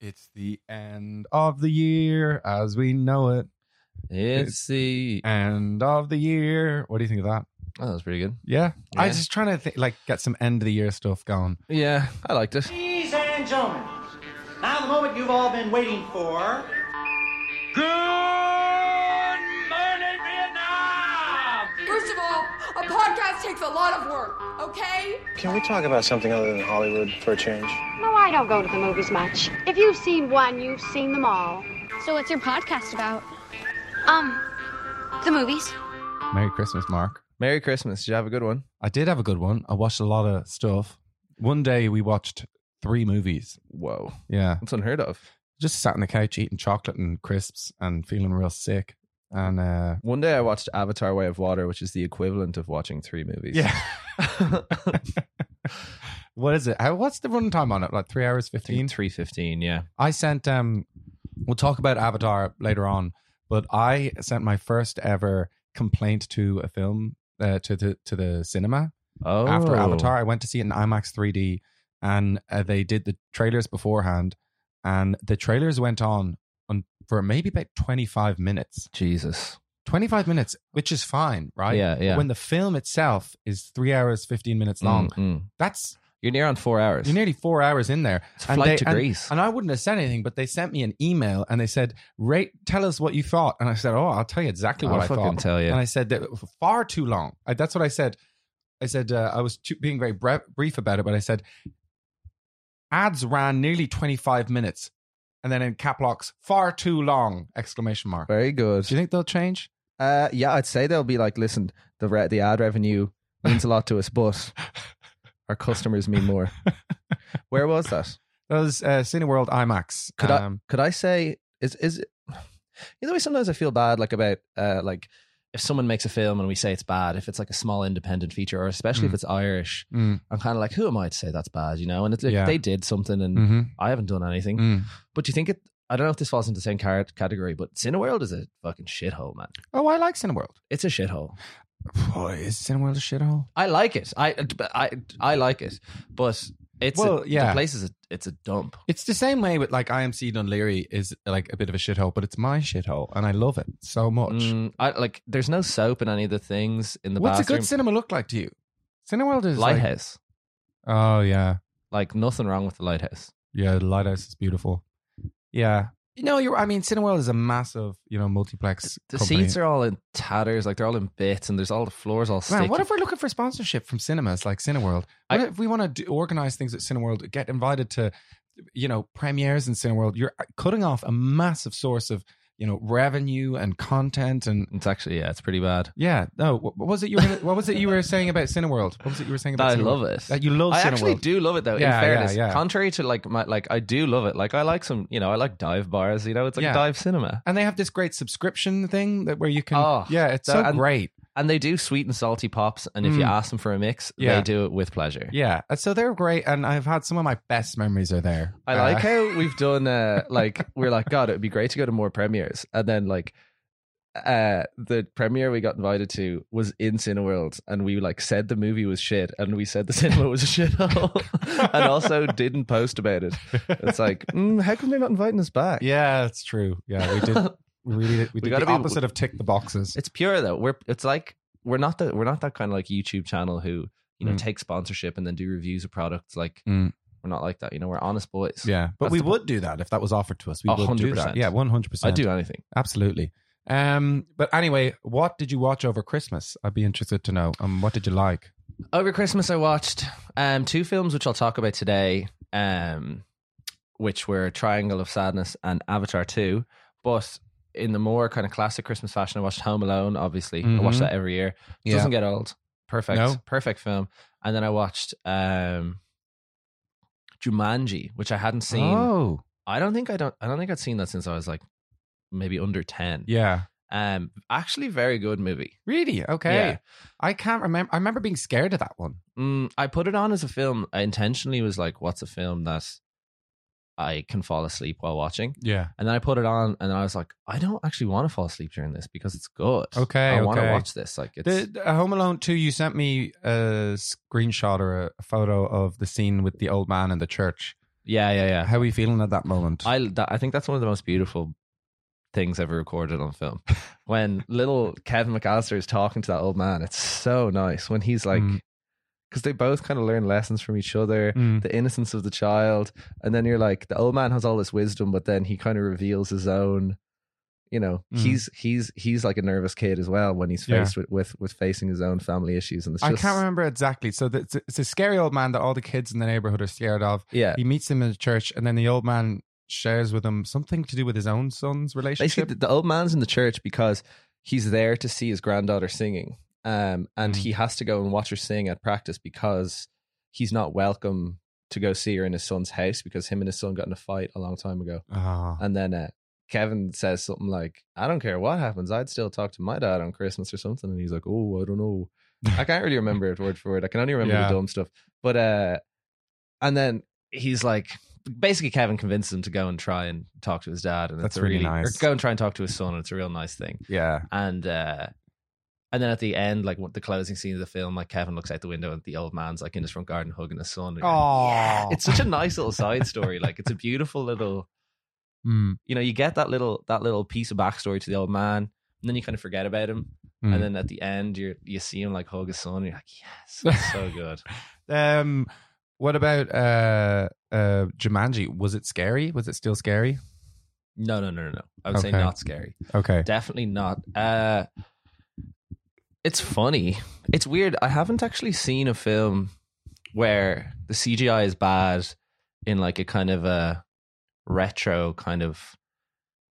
It's the end of the year as we know it. It's the. End of the year. What do you think of that? Oh, that was pretty good. Yeah, I was just trying to think, like get some end of the year stuff going. Yeah, I liked it. Ladies and gentlemen, now the moment you've all been waiting for. Good podcast takes a lot of work, okay? Can we talk about something other than Hollywood for a change? No, I don't go to the movies much. If you've seen one, you've seen them all. So what's your podcast about? Um, the movies. Merry Christmas, Mark. Merry Christmas. Did you have a good one? I did have a good one. I watched a lot of stuff. One day we watched three movies. Whoa. Yeah, That's unheard of. just sat on the couch eating chocolate and crisps and feeling real sick. And uh, One day I watched Avatar Way of Water, which is the equivalent of watching three movies. yeah, what is it? How, what's the runtime on it? Like three hours fifteen. 315, yeah. I sent um we'll talk about Avatar later on, but I sent my first ever complaint to a film uh, to the to the cinema Oh. after Avatar. I went to see it in IMAX 3D and uh, they did the trailers beforehand and the trailers went on on for maybe about 25 minutes. Jesus. 25 minutes, which is fine, right? Yeah, yeah. When the film itself is 3 hours 15 minutes long, Mm, mm. that's You're near on four hours. you're nearly four hours in there. It's a flight they, to and- Greece. And, I wouldn't have said anything, but they sent me an email and they said, "Rate, tell us what you thought." And I said, "Oh, I'll tell you exactly what I'll I thought." tell you. And I said that far too long. I, that's what I said. I said uh, I was too, being very bre- brief about it, but I said ads ran nearly twenty five minutes, and then in cap locks, far too long! Exclamation mark. Very good. Do you think they'll change? Uh, yeah, I'd say they'll be like, listen, the re- the ad revenue means a lot to us, but our customers mean more. Where was that? That was uh, Cineworld IMAX. Could Um, I could I say is is it, you know sometimes I feel bad like about uh like if someone makes a film and we say it's bad if it's like a small independent feature or especially if Mm. it's Irish mm, I'm kind of like who am I to say that's bad you know and it's like Yeah. they did something and mhm, I haven't done anything mm. but do you think it I don't know if this falls into the same car- category but Cineworld is a fucking shithole man Oh, I like Cineworld. it's a shithole Boy, is Cineworld a shithole? I like it I I I like it but it's Well, a, yeah. the place is a, it's a dump It's the same way with like IMC Dún Laoghaire is like a bit of a shithole, but it's my shithole, and I love it so much. Mm, I like there's no soap in any of the things in the What's a good cinema look like to you? Cineworld is like- lighthouse oh yeah, like nothing wrong with the lighthouse yeah. The lighthouse is beautiful. Yeah, you know, you're. I mean, Cineworld is a massive, you know, multiplex. The company. seats are all in tatters, like they're all in bits, and there's all the floors all sticky. Man, what if we're looking for sponsorship from cinemas like Cineworld? What I- if we want to do, organize things at Cineworld, get invited to, you know, premieres in Cineworld? You're uh, cutting off a massive source of, you know, revenue and content and It's actually yeah, it's pretty bad. Yeah. No. What was it you were? What was it you were saying about Cineworld? What was it you were saying about? I Cineworld? love it. That you love I Cineworld. actually do love it though. Yeah, in fairness, yeah, yeah. contrary to like my like, I do love it. Like I like some, you know, I like dive bars. You know, it's like dive cinema, And they have this great subscription thing that where you can. Oh, yeah, it's that- so great. And they do sweet and salty pops. And if you Mm. ask them for a mix, Yeah. they do it with pleasure. Yeah, and so they're great, and I've had some of my best memories are there. I like Uh, how we've done uh like we're like God, it would be great to go to more premieres, and then like uh the premiere we got invited to was in Cineworld, and we like said the movie was shit, and we said the cinema was a shithole, and also didn't post about it. It's like, mm, how come they're not inviting us back? Yeah, it's true. Yeah, we did. We really did. We did gotta the be- opposite of tick the boxes. It's pure though. We're it's like we're not the we're not that kind of like YouTube channel who you know Mm. take sponsorship and then do reviews of products. Like Mm. we're not like that. You know, we're honest boys. yeah, but That's we the would do that if that was offered to us. We A would do hundred that. percent. Yeah, one hundred percent. I'd do anything. Absolutely. Um, but anyway, what did you watch over Christmas? I'd be interested to know. Um, what did you like? Over Christmas, I watched um, two films, which I'll talk about today, um, which were Triangle of Sadness and Avatar 2. But in the more kind of classic Christmas fashion, I watched Home Alone, obviously. I watch Mhm. that every year. Yeah. Doesn't get old. Perfect. No. Perfect film. And then I watched um, Jumanji, which I hadn't seen. Oh, I don't think I don't I don't think I'd seen that since I was like maybe under 10. yeah. Um actually very good movie. Really? Okay. Yeah. I can't remember. I remember being scared of that one. Mm, I put it on as a film. I intentionally was like, what's a film that I can fall asleep while watching? Yeah. And then I put it on and I was like, I don't actually want to fall asleep during this because it's good. Okay, I want to watch this. Like it's The, the Home Alone 2, you sent me a screenshot or a, a photo of the scene with the old man in the church. Yeah, yeah, yeah. How are you feeling at that moment? I that, I think that's one of the most beautiful things ever recorded on film. when little Kevin McAllister is talking to that old man, it's so nice. When he's like, Mm. Because they both kind of learn lessons from each other, Mm. the innocence of the child, and then you're like, the old man has all this wisdom, but then he kind of reveals his own. You know, Mm. he's he's he's like a nervous kid as well when he's Yeah. faced with, with with facing his own family issues, and it's I just can't remember exactly. So the, it's, a, it's a scary old man that all the kids in the neighborhood are scared of. Yeah, He meets him in the church, and then the old man shares with him something to do with his own son's basically relationship. the, the old man's in the church because he's there to see his granddaughter singing um, and Mm. he has to go and watch her sing at practice because he's not welcome to go see her in his son's house because him and his son got in a fight a long time ago Ah. and then uh, kevin says something like i don't care what happens i'd still talk to my dad on christmas or something and he's like oh i don't know i can't really remember it word for word i can only remember Yeah. the dumb stuff but uh and then he's like basically Kevin convinces him to go and try and talk to his dad, and That's it's a really really nice. Or go and try and talk to his son, and it's a real nice thing. yeah. And uh, and then at the end, like what the closing scene of the film, like Kevin looks out the window and the old man's like in his front garden hugging his son. And you're Oh, It's such a nice little side story. Like it's a beautiful little, Mm, you know, you get that little that little piece of backstory to the old man, and then you kind of forget about him, mm. and then at the end, you you see him like hug his son. And you're like, yes, it's so good. Um, what about uh, uh, Jumanji? Was it scary? Was it still scary? No, no, no, no, no. I would say not scary. Okay. Definitely not. Uh, it's funny. It's weird. I haven't actually seen a film where the CGI is bad in like a kind of a retro kind of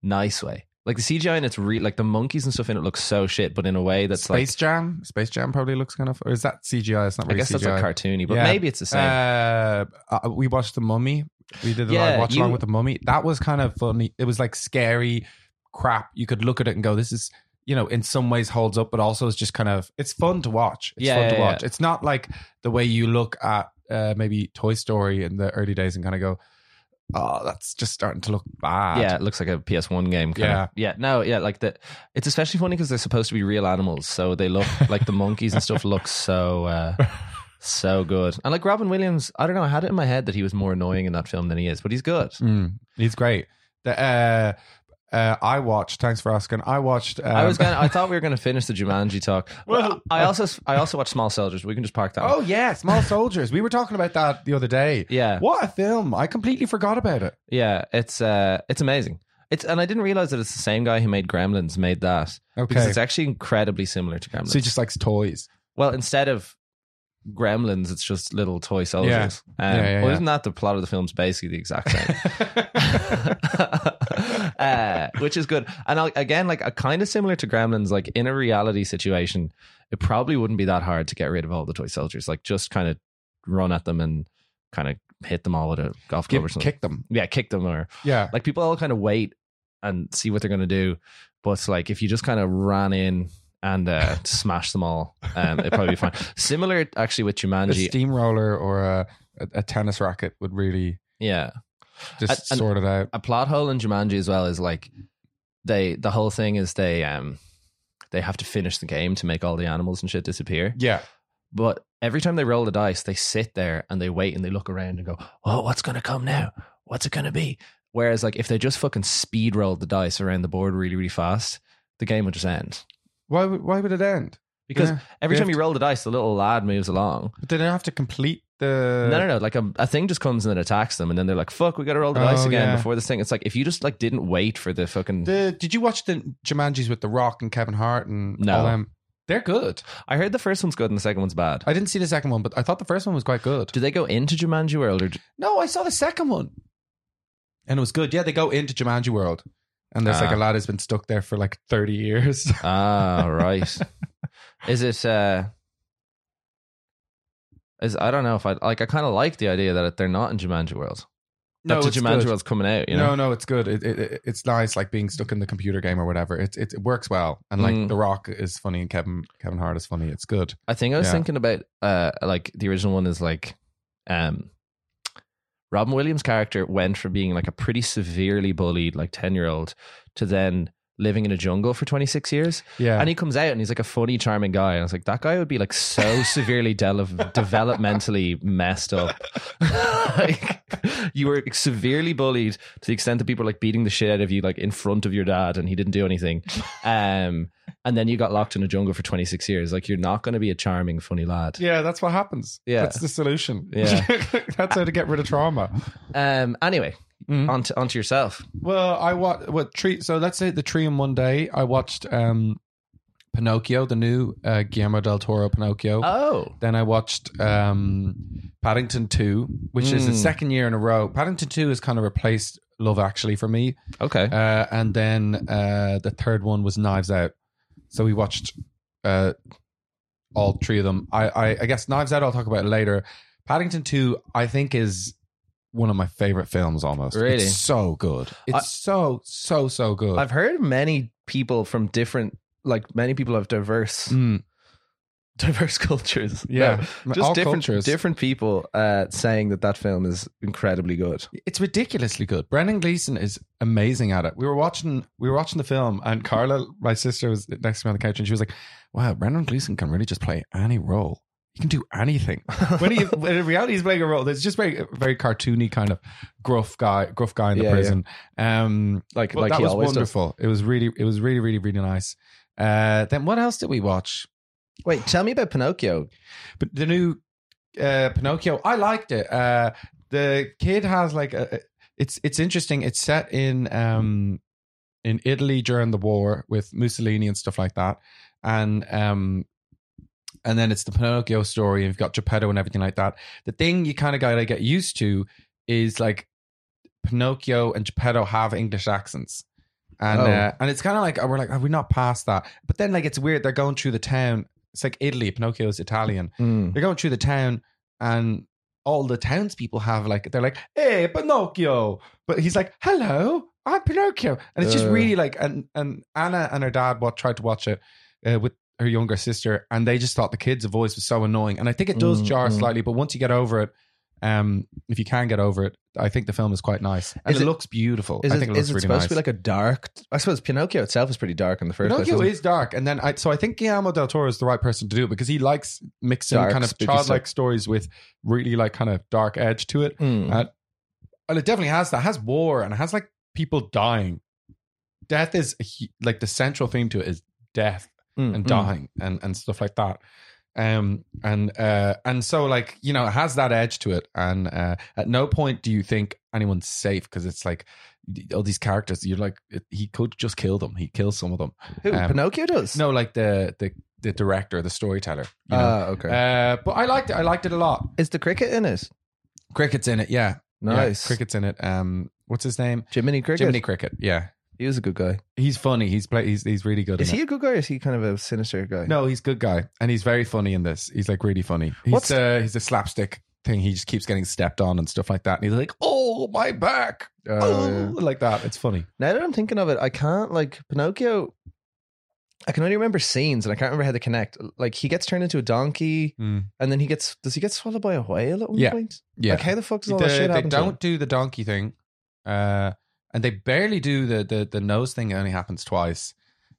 nice way. Like the CGI and it's real, like the monkeys and stuff in it looks so shit, but in a way that's Space like Space Jam. Space Jam probably looks kind of, or is that CGI? It's not Really I guess CGI. that's like cartoony, but Yeah. maybe it's the same. Uh, uh, we watched the Mummy. We did a Yeah, live watch along with the Mummy. That was kind of funny. It was like scary crap. You could look at it and go, "This is." You know, in some ways holds up, but also it's just kind of it's fun to watch. It's Yeah, fun to watch. yeah. It's not like the way you look at uh, maybe Toy Story in the early days and kind of go, "Oh, that's just starting to look bad." yeah, it looks like a PS1 game. Yeah. of. yeah, no, yeah, like the. It's especially funny because they're supposed to be real animals, so they look like the monkeys and stuff look so uh, so good. And like Robin Williams, I don't know, I had it in my head that he was more annoying in that film than he is, but he's good. Mm, he's great. The, uh, uh, I watched. Thanks for asking. I watched. Um, I was gonna, I thought we were gonna finish the Jumanji talk. Well, I also, I also watched Small Soldiers. We can just park that. Oh one. yeah, Small Soldiers. We were talking about that the other day. yeah, What a film! I completely forgot about it. yeah. It's, uh, it's amazing. It's, and I didn't realize that it's the same guy who made Gremlins made that because Okay, it's actually incredibly similar to Gremlins. so he just likes toys. Well, instead of gremlins, it's just little toy soldiers. Um, Yeah, yeah, well, isn't that the plot of the film's basically the exact same? uh, which is good. And I, again, like a kind of similar to Gremlins, like in a reality situation, it probably wouldn't be that hard to get rid of all the toy soldiers. Like just kind of run at them and kind of hit them all with a golf club Give, or something. kick them. Yeah, kick them or Yeah, like people all kind of wait and see what they're going to do. But like if you just kind of ran in and uh, smash them all, um, it'd probably be fine. Similar actually with Jumanji. a steamroller or a, a, a tennis racket would really yeah. just And- sort it out. A plot hole in Jumanji as well is like they the whole thing is they um they have to finish the game to make all the animals and shit disappear. Yeah, But every time they roll the dice, they sit there and they wait and they look around and go, "Oh, what's going to come now? What's it going to be?" Whereas, like, if they just fucking speed rolled the dice around the board really, really fast, the game would just end. Why? would- Why would it end? Because Yeah, every time you roll the dice, the little lad moves along. But they don't have to complete the. no, no, no. Like a, a thing just comes and it attacks them, and then they're like, "Fuck, we got to roll the dice Oh, again yeah. before this thing." It's like if you just like didn't wait for the fucking. The, did you watch the Jumanjis with The Rock and Kevin Hart and No. all them? They're good. I heard the first one's good and the second one's bad. I didn't see the second one, but I thought the first one was quite good. Do they go into Jumanji World or? No, I saw the second one. And it was good. Yeah, they go into Jumanji World. And there's like Ah. a lad who's been stuck there for like 30 years. Ah, right. is it? uh Is I don't know if I like. I kind of like the idea that they're not in Jumanji World. No, That the it's Jumanji good. World's coming out. You no, know. no, it's good. It, it, it- it's nice, like being stuck in the computer game or whatever. It, it, it works well. And like Mm. The Rock is funny and Kevin Kevin Hart is funny. It's good. I think I was Yeah. thinking about uh like the original one is like um Robin Williams' character went from being like a pretty severely bullied like 10 year old to then living in a jungle for 26 years. Yeah. And he comes out and he's like a funny, charming guy. And I was like, that guy would be like so severely de- developmentally messed up. like, you were severely bullied to the extent that people were like beating the shit out of you, like in front of your dad, and he didn't do anything. Um, and then you got locked in a jungle for 26 years. Like, you're not going to be a charming, funny lad. Yeah, that's what happens. Yeah. That's the solution. Yeah. that's how to get rid of trauma. Um, anyway, Mhm. onto, onto yourself. Well, I watched what tree. So let's say the tree in one day. I watched um, Pinocchio, the new uh, Guillermo del Toro Pinocchio. Oh. Then I watched um, Paddington Two, which is the Mm. second year in a row. Paddington Two has kind of replaced Love Actually for me. Okay. Uh, and then uh, the third one was Knives Out. So we watched uh, all three of them. I, I, I guess Knives Out. I'll talk about it later. Paddington Two, I think, is one of my favorite films. Almost, Really? it's so good. It's I- so so so good. I've heard many people from different, like many people have diverse, Mm, diverse cultures. yeah, No, just all different, cultures. different people uh, saying that that film is incredibly good. It's ridiculously good. Brendan Gleeson is amazing at it. We were watching we were watching the film and Carla, my sister, was next to me on the couch and she was like, Wow, Brendan Gleeson can really just play any role. He can do anything. When he when in reality he's playing a role that's just very very cartoony kind of gruff guy gruff guy in the Yeah, prison. Um Like, like that he was always does. wonderful. It was really it was really, really, really nice. Uh then what else did we watch? Wait, tell me about Pinocchio. But the new uh, Pinocchio, I liked it. Uh, the kid has like a, it's it's interesting. It's set in um in Italy during the war with Mussolini and stuff like that, and um and then it's the Pinocchio story. And you've got Geppetto and everything like that. The thing you kind of got to get used to is like Pinocchio and Geppetto have English accents. And Oh. uh, and it's kind of like we're like are we not past that? But then like it's weird. They're going through the town. It's like Italy. Pinocchio's Italian. Mm. They're going through the town, and all the townspeople have like they're like, "Hey, Pinocchio," but he's like, "Hello, I'm Pinocchio," and it's just Uh. really like, and and Anna and her dad what tried to watch it uh, with her younger sister, and they just thought the kid's voice was so annoying, and I think it does Mm, jar mm. slightly, but once you get over it. Um, if you can get over it, I think the film is quite nice, and it, it- looks beautiful. Is I it, think it is looks it really supposed nice. to be like a dark? I suppose Pinocchio itself is pretty dark in the first Pinocchio place. is dark, and then I so I think Guillermo del Toro is the right person to do it because he likes mixing Dark, kind of childlike stories with really like kind of dark edge to it, Mm. Uh, and it definitely has that. It has war and it has like people dying. Death is like the central theme to it is death Mm, and mm. dying and and stuff like that. Um and uh and so like you know it has that edge to it, and uh, at no point do you think anyone's safe because it's like all these characters. You're like it, he could just kill them. He kills some of them. Who um, Pinocchio does? No, like the the the director, the storyteller. You know? Ah, okay. uh, but I liked it. I liked it a lot. is the cricket in it? Cricket's in it. Yeah, Nice. Yeah, Cricket's in it. Um, what's his name? Jiminy Cricket. Jiminy Cricket. Yeah, He was a good guy. he's funny. He's play. He's he's really good. Is in he it. a good guy or is he kind of a sinister guy? No, he's a good guy, and he's very funny in this. He's like really funny. He's What's- uh, he's a slapstick thing. He just keeps getting stepped on and stuff like that. And he's like, "Oh, my back!" Oh, Oh, like that. It's funny. Now that I'm thinking of it, I can't like Pinocchio. I can only remember scenes, and I can't remember how they connect. Like he gets turned into a donkey, Mm. and then he gets does he get swallowed by a whale at one Yeah. point? Yeah, Like how the fuck does all The- that shit they happen? to him? don't do the donkey thing, uh, and they barely do the the the nose thing. It only happens twice.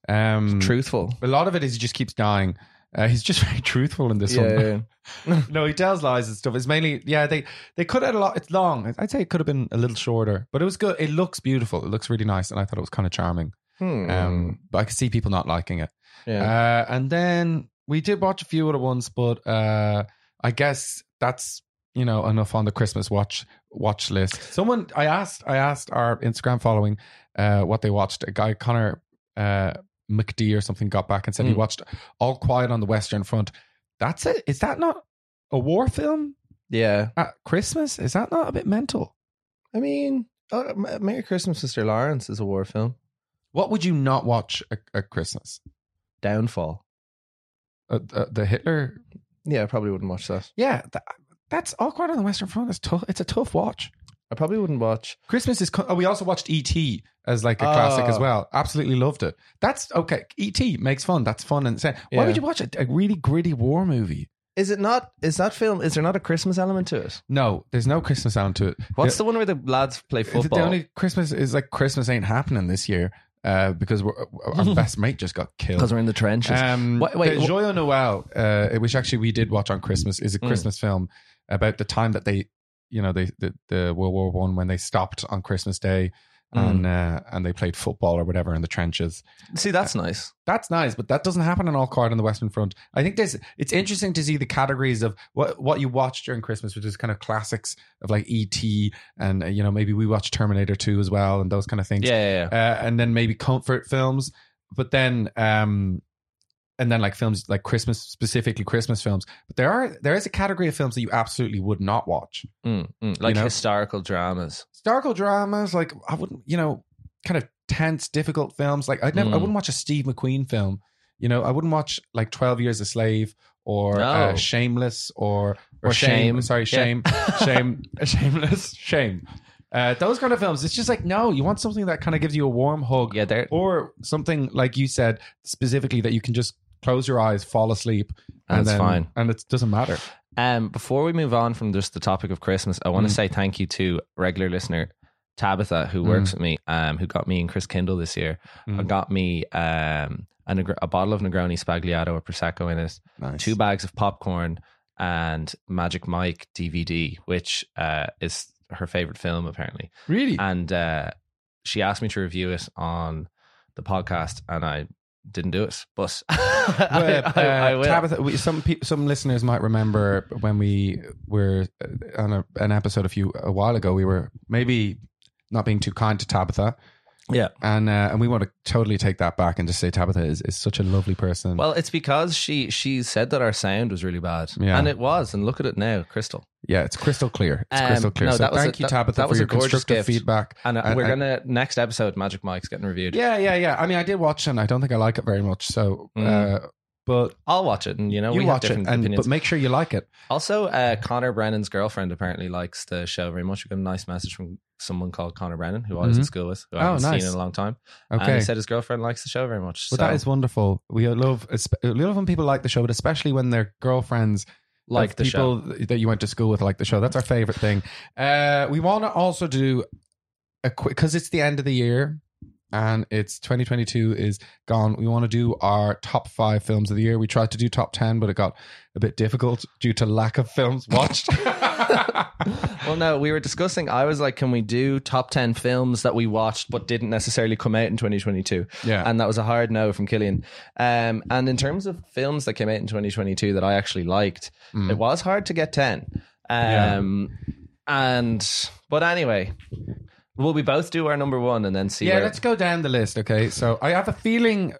Um, truthful. A lot of it is he just keeps dying. Uh, he's just very truthful in this Yeah, one. yeah. no, he tells lies and stuff. It's mainly yeah. They they cut out a lot. It's long. I'd say it could have been a little shorter, but it was good. It looks beautiful. It looks really nice, and I thought it was kind of charming. Hmm. Um, but I could see people not liking it. yeah. Uh, and then we did watch a few other ones, but uh, I guess that's you know enough on the Christmas watch watch list. Someone I asked I asked our Instagram following uh, what they watched. A guy Connor uh, McD or something got back and said he Mm. watched All Quiet on the Western Front. That's it. Is that not a war film yeah. at Christmas? Is that not a bit mental? I mean, uh, Merry Christmas, Mister Lawrence is a war film. What would you not watch at, at Christmas? Downfall. Uh, the, the Hitler Yeah, I probably wouldn't watch that. Yeah, that's all quiet on the Western Front. It's tough. It's a tough watch. I probably wouldn't watch. Christmas is. co- Oh, we also watched E.T. as like a classic as well. Absolutely loved it. That's okay. E.T. makes fun. That's fun and why Yeah. would you watch a, a really gritty war movie? Is it not? Is that film? Is there not a Christmas element to it? No, there's no Christmas sound to it. What's the, the one where the lads play is it football? the only Christmas is like Christmas ain't happening this year. uh, because we're, our best mate just got killed. Because we're in the trenches. Um, Wait, wait, the wh- Joyeux Noel, uh, which actually we did watch on Christmas, is a Mm. Christmas film about the time that they, you know, they the, the World War One when they stopped on Christmas Day Mm. and uh, and they played football or whatever in the trenches. See, that's nice. That's nice, but that doesn't happen in all quiet on the Western Front. I think there's it's interesting to see the categories of what what you watch during Christmas, which is kind of classics of like E.T. and uh, you know maybe we watch Terminator 2 as well and those kind of things Yeah, yeah, yeah. uh, and then maybe comfort films, but then um, and then like films like Christmas specifically Christmas films. But there are there is a category of films that you absolutely would not watch. Mm, mm. Like know? historical dramas. Historical dramas, like I wouldn't, you know, kind of tense, difficult films. Like I'd never, I Mm. wouldn't watch a Steve McQueen film. You know, I wouldn't watch like Twelve Years a Slave or No. uh, Shameless or Or Shame. Sorry, Yeah. Shame, Shame, Shameless, Shame. Uh, those kind of films. It's just like no, you want something that kind of gives you a warm hug. Yeah, or something like you said specifically that you can just close your eyes, fall asleep, and That's then, fine. and it doesn't matter. Um, before we move on from just the topic of Christmas, I want Mm. to say thank you to regular listener Tabitha, who works with me, um, who got me and Kris Kindle this year, Mm. and got me um, a, a bottle of Negroni Sbagliato or Prosecco in it, Nice. two bags of popcorn, and Magic Mike DVD, which uh, is her favorite film apparently. Really? And uh, she asked me to review it on the podcast, and I didn't do it, but I, I- I uh, will. Tabitha, we, some pe- some listeners might remember when we were uh, on a, an episode a few a while ago. We were maybe not being too kind to Tabitha, yeah. and uh, and we want to totally take that back and just say Tabitha is, is such a lovely person. Well, it's because she she said that our sound was really bad, Yeah. and it was. And look at it now, Crystal. yeah, it's crystal clear. It's Um, crystal clear. no, so thank a- you, Tabitha, that was for your constructive gift. feedback. And, uh, And- we're and- gonna next episode. Magic Mike's getting reviewed. Yeah, yeah, yeah. I mean, I did watch it. and I don't think I like it very much. So, Mm. uh, but I'll watch it, and you know you we have watch it, different and opinions. but make sure you like it. also, uh, Connor Brennan's girlfriend apparently likes the show very much. We got a nice message from someone called Connor Brennan, who I was Mhm. in school with, who I Oh, haven't nice. seen in a long time. Okay. And Okay. he said his girlfriend likes the show very much. Well, so, that is wonderful. We love we love when people like the show, but especially when their girlfriends like of the people show. that you went to school with like the show. That's our favorite thing. Uh, we want to also do a quick because it's the end of the year and it's 2022 is gone. We want to do our top five films of the year. We tried to do top 10, but it got a bit difficult due to lack of films watched. Well, no, we were discussing. I was like, can we do top 10 films that we watched but didn't necessarily come out in 2022? Yeah. And that was a hard no from Killian. Um, and in terms of films that came out in 2022 that I actually liked, Mm. it was hard to get 10. Um, And, but anyway, will we both do our number one and then see yeah, where. let's go down the list. Okay, so I have a feeling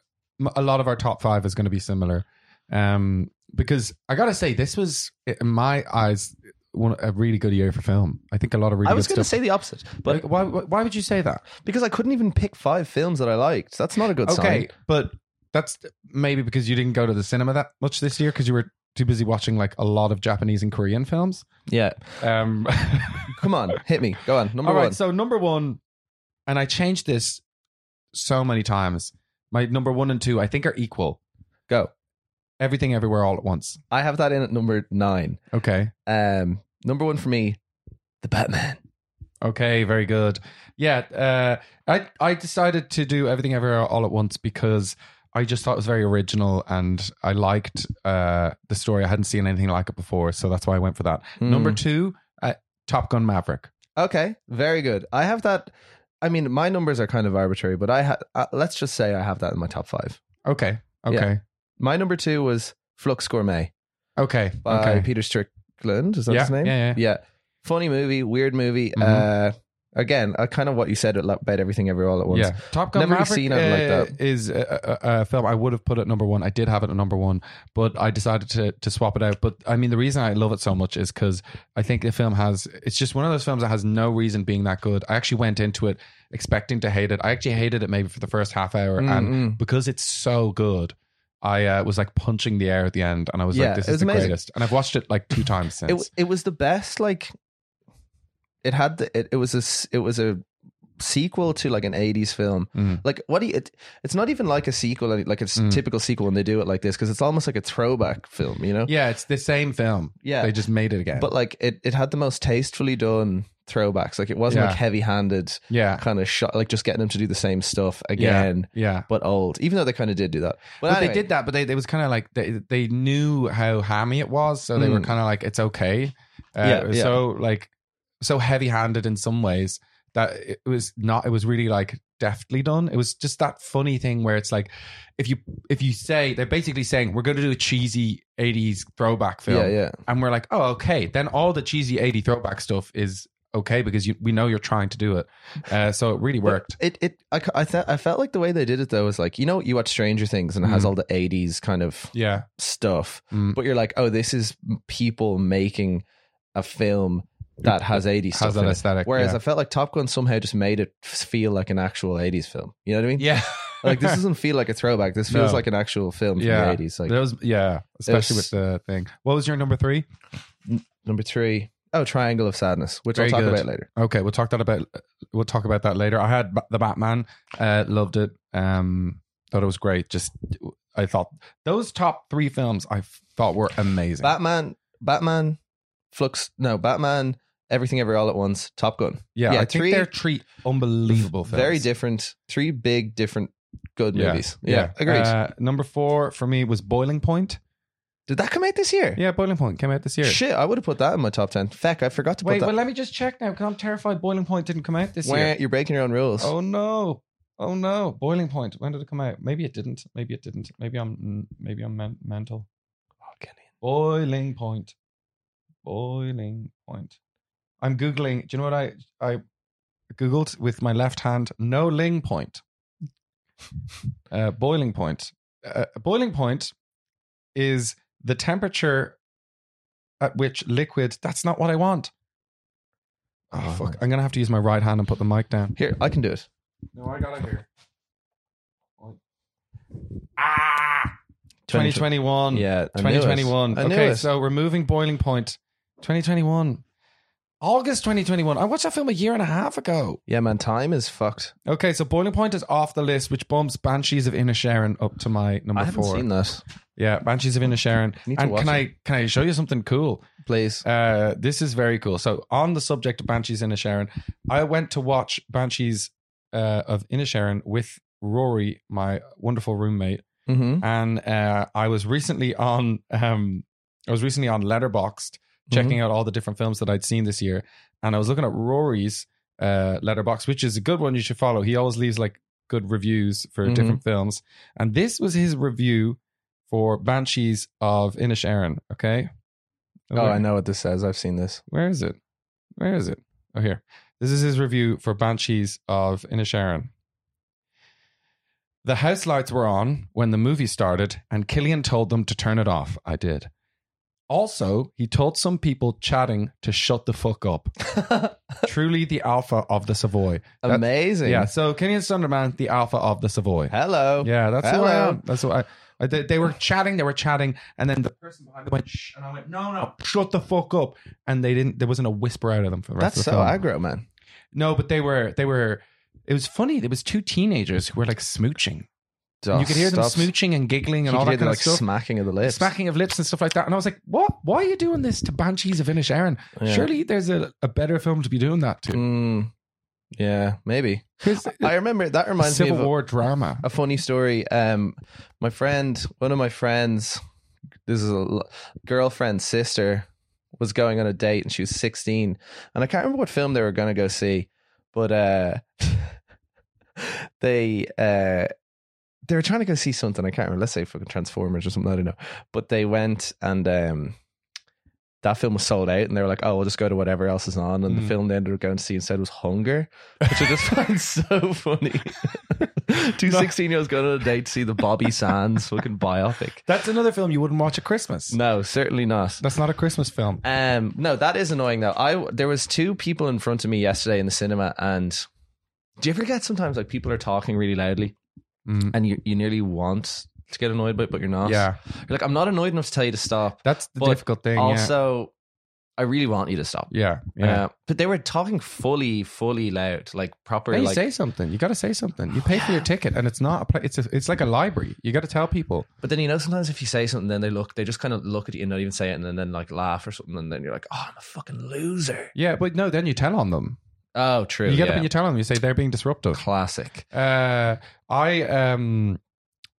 a lot of our top five is going to be similar, um, because I gotta say this was in my eyes one a really good year for film. I think a lot of really I was going to say the opposite, but Like, why, why why would you say that? because I couldn't even pick five films that I liked. That's not a good Okay, sign. but that's maybe because you didn't go to the cinema that much this year because you were too busy watching like a lot of Japanese and Korean films. Yeah. Um, Come on, hit me. Go on. Number All right, one. so number one, and I changed this so many times. My number one and two, I think, are equal. Go. Everything, everywhere, all at once. I have that in at number nine. Okay. Um, number one for me, The Batman. Okay, very good. Yeah, uh, I I decided to do everything everywhere all at once because I just thought it was very original and I liked uh, the story. I hadn't seen anything like it before, so that's why I went for that. Hmm. Number two, uh, Top Gun Maverick. Okay, very good. I have that. I mean, my numbers are kind of arbitrary, but I ha- uh, let's just say I have that in my top five. Okay, okay, Yeah. My number two was Flux Gourmet okay, by okay. Peter Strickland. Is that Yeah, his name? yeah, yeah. yeah. Funny movie, weird movie. Mhm. Uh, again, uh, kind of what you said about everything every all at once. Yeah, Top Gun Never Maverick seen like uh, that. is a, a, a film I would have put at number one. I did have it at number one, but I decided to to swap it out. But I mean, the reason I love it so much is because I think the film has. It's just one of those films that has no reason being that good. I actually went into it expecting to hate it. I actually hated it maybe for the first half hour, Mm, and mm. because it's so good. I uh, was like punching the air at the end, and I was Yeah, like, "This is the amazing. greatest." And I've watched it like two times since. it it was the best. Like it had the it, it was a it was a sequel to like an 80s film Mm. like what do you it, it's not even like a sequel like it's Mm. typical sequel when they do it like this because it's almost like a throwback film you know yeah, it's the same film. Yeah. they just made it again. but like it, it had the most tastefully done throwbacks. Like it wasn't Yeah. like heavy handed Yeah. kind of shot, like just getting them to do the same stuff again, Yeah. but old. Even though they kind of did do that. But, But anyway, they did that, but they, they was kind of like they they knew how hammy it was, so they were Mm. kind of like it's okay. Uh, Yeah, yeah. So like so heavy handed in some ways that it was not. It was really like deftly done. It was just that funny thing where it's like if you if you say they're basically saying we're going to do a cheesy '80s throwback film, Yeah, yeah. and we're like, oh okay, then all the cheesy '80 throwback stuff is okay because you, we know you're trying to do it. Uh, so it really worked. It it I I, th- I felt like the way they did it though was like you know you watch Stranger Things and it has Mm. all the eighties kind of Yeah. stuff, Mm. but you're like oh this is people making a film that has eighties Has stuff. that aesthetic, Whereas yeah. I felt like Top Gun somehow just made it feel like an actual eighties film. You know what I mean? Yeah. Like this doesn't feel like a throwback. This feels No. like an actual film from yeah. the eighties. Like Those, yeah, especially was- with the thing. What was your number three? number three, oh Triangle of Sadness, which Very I'll talk good. about later. Okay, we'll talk that about we'll talk about that later. I had the Batman, uh, loved it. Um, thought it was great. Just I thought those top three films I thought were amazing. Batman, Batman, Flux, no Batman, Everything Ever All at Once, Top Gun. yeah, yeah, I think they're three unbelievable films. Very different. Three big different good Yeah, movies. Yeah, agreed. Uh, number four for me was Boiling Point. Did that come out this year? Yeah, Boiling Point came out this year. Shit, I would have put that in my top ten. Feck, I forgot to put Wait, that. well, let me just check now because I'm terrified Boiling Point didn't come out this year. you're breaking your own rules. Oh no! Oh no! Boiling Point. When did it come out? Maybe it didn't. Maybe it didn't. Maybe I'm maybe I'm men- mental. Boiling Point. Boiling Point. I'm googling. Do you know what I I googled with my left hand? No ling point. Uh, boiling point. Uh, boiling point is the temperature at which liquid. That's not what I want. Oh, Oh. fuck! I'm gonna have to use my right hand and put the mic down. Here, I can do it. No, I got it here. Ah, 2021. Yeah, I knew it. 2021. I knew Okay, it. so removing boiling point. 2021. August 2021. I watched that film a year and a half ago. yeah, man, time is fucked. Okay, so boiling point is off the list, which bumps Banshees of Inisherin up to my number I haven't four. seen that. Yeah, Banshees of. Need to And watch can it. I can I show you something cool? Please. Uh, this is very cool. So, on the subject of Banshees of Inner Inisherin, I went to watch Banshees uh, of Inisherin with Rory, my wonderful roommate, Mm-hmm. and uh, I was recently on um, I was recently on Letterboxd checking out all the different films that I'd seen this year, and I was looking at Rory's uh, Letterboxd, which is a good one you should follow. He always leaves like good reviews for Mhm. different films, and this was his review for Banshees of Inisherin. Okay. Oh, I know what this says. I've seen this. Where is it? Where is it? Oh, here. This is his review for Banshees of Inisherin. The house lights were on when the movie started, and Killian told them to turn it off. I did. Also, he told some people chatting to shut the fuck up. Truly the alpha of the Savoy. That- Amazing. yeah, so Killian Sunderman, the alpha of the Savoy. Hello. Yeah, that's who I Hello. am. That's what I, I they, they were chatting, they were chatting, and then the person behind them went, Shh, and I went, no, no, shut the fuck up. And they didn't. There wasn't a whisper out of them for the rest That's of the so film. aggro, man. No, but they were, they were. It was funny. There was two teenagers who were like smooching. You could hear them smooching and giggling You and all could that hear the, kind like of stuff. smacking of the lips. Smacking of lips and stuff like that. And I was like, what? Why are you doing this to Banshees of Inisherin? Yeah. Surely there's a, a better film to be doing that to. Mm, yeah, maybe. I remember that reminds Civil me of a, War drama. a funny story. Um, my friend, one of my friends, this is a girlfriend's sister, was going on a date and she was 16. And I can't remember what film they were going to go see, but uh, they uh, they were trying to go see something. I can't remember. Let's say fucking Transformers or something. I don't know. But they went and um, that film was sold out, and they were like, "Oh, we'll just go to whatever else is on." And Mm. the film they ended up going to see instead was Hunger, which I just find so funny. Two 16 year olds going on a date to see the Bobby Sands fucking biopic. That's another film you wouldn't watch at Christmas. No, certainly not. That's not a Christmas film. Um, no, that is annoying though. I there was two people in front of me yesterday in the cinema, and do you ever get sometimes like people are talking really loudly, Mm. and you you nearly want to get annoyed by, it, but you're not. Yeah, you're like I'm not annoyed enough to tell you to stop. that's the difficult thing. yeah. Also, I really want you to stop. Yeah, yeah. Uh, but they were talking fully, fully loud, like proper. Hey, like, say something. You got to say something. You pay for your ticket, and it's not. A pla it's a, It's like a library. You got to tell people. But then you know, sometimes if you say something, then they look, they just kind of look at you and not even say it, and then, then like laugh or something, and then you're like, oh, I'm a fucking loser. Yeah, but no. Then you tell on them. Oh, true. you get yeah. up and you tell them. You say they're being disruptive. Classic. Uh, I um,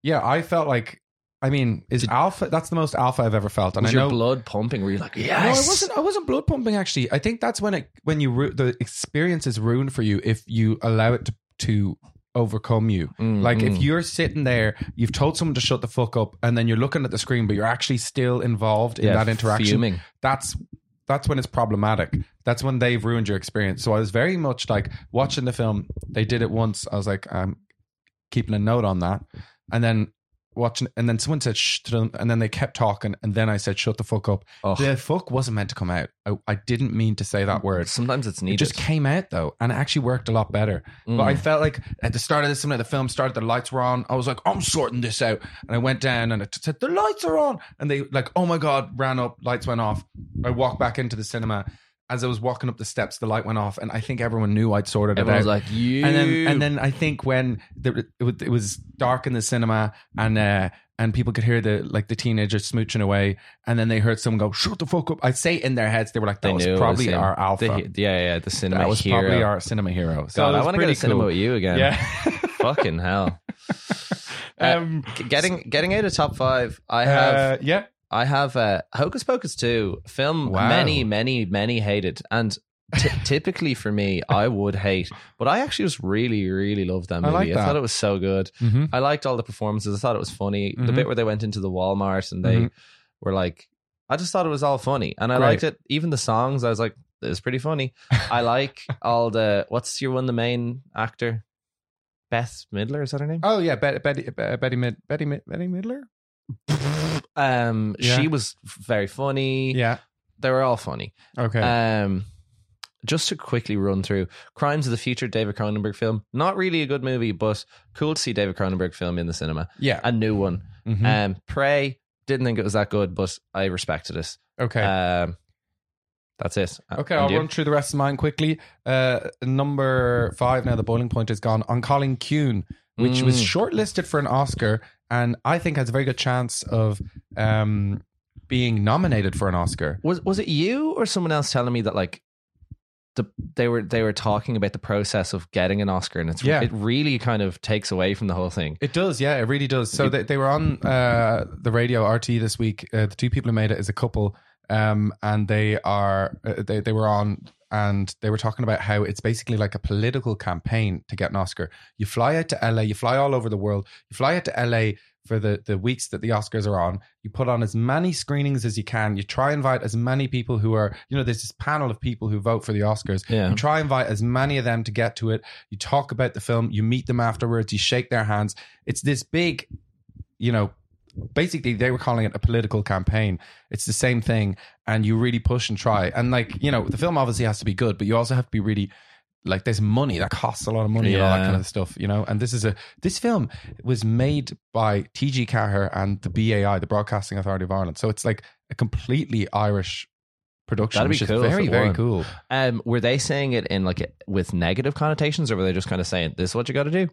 yeah, I felt like. I mean, is alpha? That's the most alpha I've ever felt, and Was I know. your blood pumping? Were you like, yes? No, I wasn't. I wasn't blood pumping. Actually, I think that's when it when you ru- the experience is ruined for you if you allow it to to overcome you. Mm, Like if mm. you're sitting there, you've told someone to shut the fuck up, and then you're looking at the screen, but you're actually still involved in Yeah, that interaction. fuming. That's that's when it's problematic. That's when they've ruined your experience. So I was very much like watching the film. They did it once. I was like, I'm keeping a note on that, and then watching, and then someone said shh to them, and then they kept talking, and then I said shut the fuck up. Oh. The fuck wasn't meant to come out. I, I didn't mean to say that word. Sometimes it's It just came out though, and it actually worked a lot better. But Mm. I felt like at the start of this, when the film started, the lights were on. I was like, I'm sorting this out, and I went down and I t- said, the lights are on, and they like, oh my god, ran up, lights went off. I walked back into the cinema. As I was walking up the steps, the light went off, and I think everyone knew I'd sorted Everyone it was out. like, you. and then, and then I think when the, it, was, it was dark in the cinema, and uh, and people could hear the like the teenagers smooching away, and then they heard someone go, "Shut the fuck up!" I'd say in their heads, they were like, "That they was knew it probably was him. our alpha." The, yeah, yeah, the cinema that was hero. probably our cinema hero. So God, I want to go to cinema with you again. Yeah. Fucking hell. Uh, um, getting getting out of top five, I have uh, yeah. I have uh, Hocus Pocus 2, film Wow. many, many, many hated. And t- typically for me, I would hate, but I actually just really, really loved that I movie. like I thought it was so good. Mm-hmm. I liked all the performances. I thought it was funny. The Mhm. bit where they went into the Walmart and they Mhm. were like, I just thought it was all funny. And I Great. liked it. Even the songs, I was like, it's pretty funny. I like all the, what's your one, the main actor? Beth Midler, is that her name? Oh yeah, Betty Betty Betty Mid Betty Betty Midler. Um, Yeah. She was very funny. Yeah. They were all funny. Okay. Um, just to quickly run through Crimes of the Future, David Cronenberg film. Not really a good movie, but cool to see David Cronenberg film in the cinema. yeah. A new one. Mhm. Um, Prey. Didn't think it was that good, but I respected it. okay. Um, that's it. Uh, Okay, and I'll you? run through the rest of mine quickly. Uh, number five now, the boiling point is gone on Cailín Ciúin, which was Mm. shortlisted for an Oscar, and I think has a very good chance of um, being nominated for an Oscar. Was was it you or someone else telling me that like the they were they were talking about the process of getting an Oscar and it's Yeah. it really kind of takes away from the whole thing. It does, yeah, it really does. So they, they were on uh, the radio RTÉ this week. Uh, the two people who made it is a couple, um, and they are uh, they they were on and they were talking about how it's basically like a political campaign to get an Oscar. You fly out to LA, you fly all over the world, you fly out to LA for the the weeks that the Oscars are on. You put on as many screenings as you can. You try and invite as many people who are, you know, there's this panel of people who vote for the Oscars. Yeah. You try and invite as many of them to get to it. You talk about the film, you meet them afterwards, you shake their hands. It's this big, you know, basically they were calling it a political campaign. It's the same thing. And you really push and try. And like, you know, the film obviously has to be good, but you also have to be really like there's money that costs a lot of money and all that kind of stuff, you know. And this is a this film was made by TG Ceathair and the BAI, the Broadcasting Authority of Ireland. So it's like a completely Irish production, That'd be cool very very cool. Um, were they saying it in like with negative connotations, or were they just kind of saying this is what you got to do?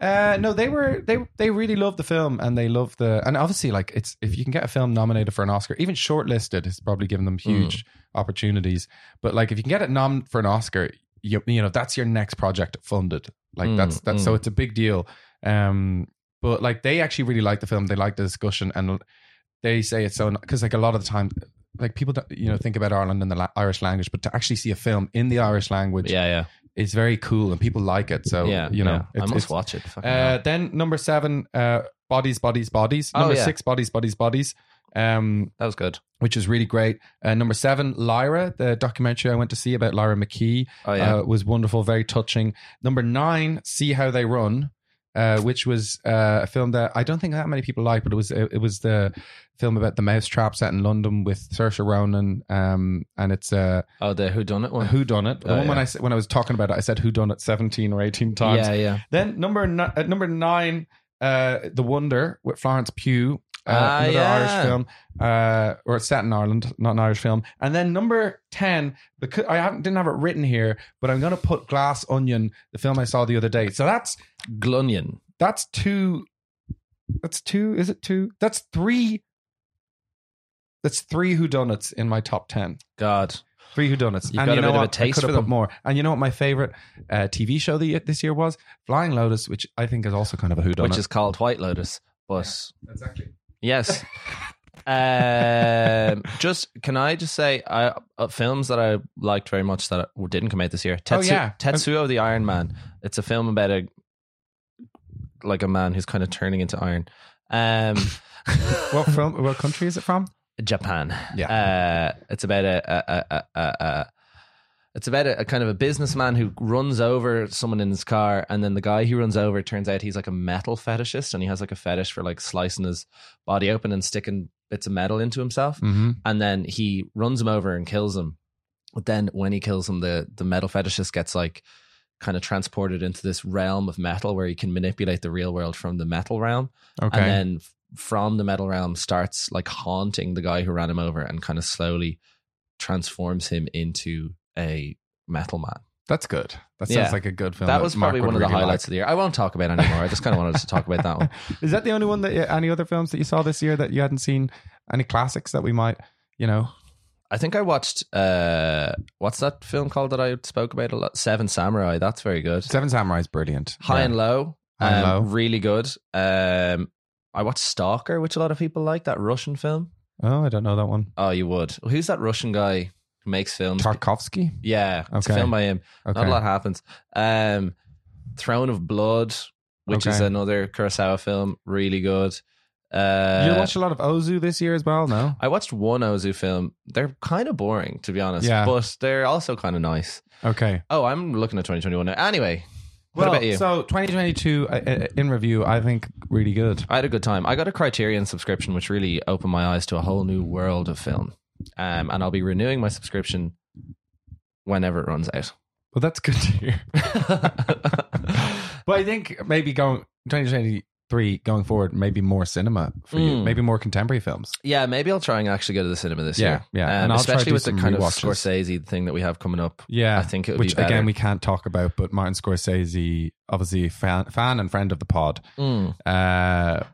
Uh, no, they were they they really love the film and they love the and obviously like it's if you can get a film nominated for an Oscar, even shortlisted, has probably given them huge opportunities. But like if you can get it nom for an Oscar, you you know that's your next project funded. Like Mm, that's that's so mm. it's a big deal. Um, but like they actually really like the film. They like the discussion and they say it's so because like a lot of the time. Like people, you know, think about Ireland and the la- Irish language, but to actually see a film in the Irish language Yeah, yeah, it's very cool, and people like it. So yeah. you know, yeah. I must watch it. Uh, then number seven, uh, bodies, bodies, bodies. Oh, Number yeah. six, bodies, bodies, bodies. Um, that was good. which is really great. Uh, number seven, Lyra, the documentary I went to see about Lyra McKee, Oh yeah, uh, was wonderful, very touching. Number nine, See How They Run, uh, which was uh, a film that I don't think that many people like, but it was it, it was the film about the mousetrap set in London with Saoirse Ronan, um, and it's uh, oh the Who Done It one. Who Done It. The Oh, one when yeah. I when I was talking about it, I said Who Done It seventeen or eighteen times. Yeah, yeah. Then number uh, number nine, uh, The Wonder with Florence Pugh. Uh, Ah, another yeah. Irish film, uh, or it's set in Ireland, not an Irish film. And then number ten, because I haven't, didn't have it written here, but I'm going to put Glass Onion, the film I saw the other day. So that's Glunion. that's two. That's two. Is it two? That's three. That's three whodunits in my top ten. God. Three whodunits. You've and got you a know bit of a what? taste I could have put more. And you know what my favorite uh, TV show the, this year was? Flying Lotus, which I think is also kind of a whodunit. Which is called White Lotus. But exactly. Yes. um, just can I just say, I, uh, films that I liked very much that didn't come out this year. Tetsu, Oh, yeah. Tetsuo the Iron Man. It's a film about a like a man who's kind of turning into iron. Um, What film? What country is it from? Japan. Yeah. Uh, it's about a, a, a, a, a, a it's about a, a kind of a businessman who runs over someone in his car, and then the guy he runs over turns out he's like a metal fetishist, and he has like a fetish for like slicing his body open and sticking bits of metal into himself, Mm-hmm. and then he runs him over and kills him. But then when he kills him, the the metal fetishist gets like kind of transported into this realm of metal where he can manipulate the real world from the metal realm Okay. and then from the metal realm starts like haunting the guy who ran him over and kind of slowly transforms him into a metal man. That's good. That sounds Yeah. like a good film. that was Mark probably would one of the really highlights of the year. I won't talk about it anymore. I just kind of wanted to talk about that one. Is that the only one that? Any other films that you saw this year that you hadn't seen? Any classics that we might, you know? I think I watched uh what's that film called that I spoke about a lot? Seven Samurai. That's very good. Seven Samurai is brilliant. High and Low. High and um, Low. Really good. Um I watched Stalker, which a lot of people like, that Russian film. Oh, I don't know that one. Oh, you would. Who's that Russian guy makes films? Tarkovsky. Yeah, it's a Okay. film by him. Okay. Not a lot happens. Um, Throne of Blood, which is another Kurosawa film, really good. Uh, you watched a lot of Ozu this year as well, no? I watched one Ozu film. They're kind of boring, to be honest, Yeah. but they're also kind of nice. Okay. Oh, I'm looking at 2021 now. Anyway, what Well, about you? So 2022 uh, uh, in review, I think really good. I had a good time. I got a Criterion subscription, which really opened my eyes to a whole new world of film. Um, and I'll be renewing my subscription whenever it runs out. Well, that's good to hear. but I think maybe going 2023 going forward, maybe more cinema for you, Mm. maybe more contemporary films. Yeah, maybe I'll try and actually go to the cinema this Yeah, year. yeah. Um, And I'll try to especially do with the some kind of. Scorsese thing that we have coming up. Yeah, I think it would which be better. again we can't talk about. But Martin Scorsese, obviously fan, fan and friend of the pod. Mm, Uh,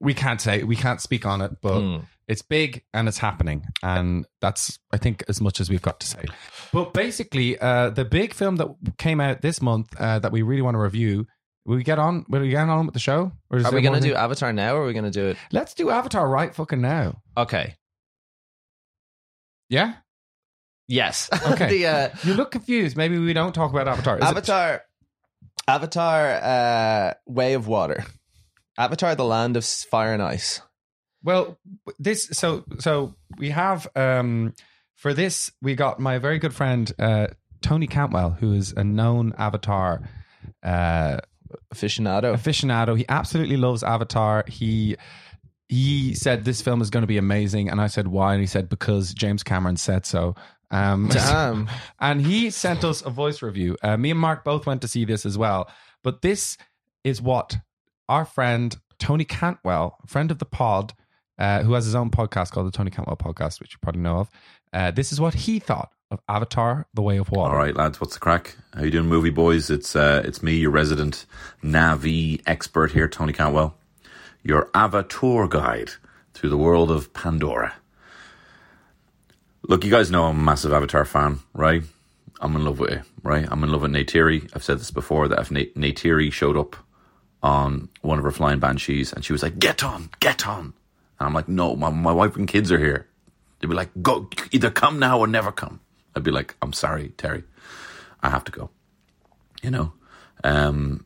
we can't say we can't speak on it, but mm. It's big and it's happening, and that's I think as much as we've got to say. But basically, uh, the big film that came out this month uh, that we really want to review. Will we get on? Will we get on with the show? Or is Are we going to do Avatar now or are we going to do it? Let's do Avatar right fucking now. Okay. Yeah. Yes. Okay. the, uh, You look confused. Maybe we don't talk about Avatar. Is it- Avatar. Avatar uh, Way of Water. Avatar the Land of Fire and Ice. Well, this so so we have um for this we got my very good friend uh Tony Cantwell, who is a known Avatar uh Aficionado. aficionado. He absolutely loves Avatar. He he said this film is going to be amazing, and I said why, and he said because James Cameron said so. Um, Damn. and he sent us a voice review. Uh, me and Mark both went to see this as well, but this is what our friend Tony Cantwell, friend of the pod, uh, who has his own podcast called the Tony Cantwell Podcast, which you probably know of. Uh, this is what he thought of Avatar: The Way of Water. All right, lads, what's the crack? How you doing, movie boys? It's uh, it's me, your resident Navi expert here, Tony Cantwell, your Avatar guide through the world of Pandora. Look, you guys know I'm a massive Avatar fan, right? I'm in love with it, right? I'm in love with Neytiri. I've said this before that if Neytiri showed up on one of her flying banshees and she was like, "Get on, get on," and I'm like, "No, my my wife and kids are here." They'd be like, "Go, either come now or never come." I'd be like, "I'm sorry, Terry, I have to go." You know, um,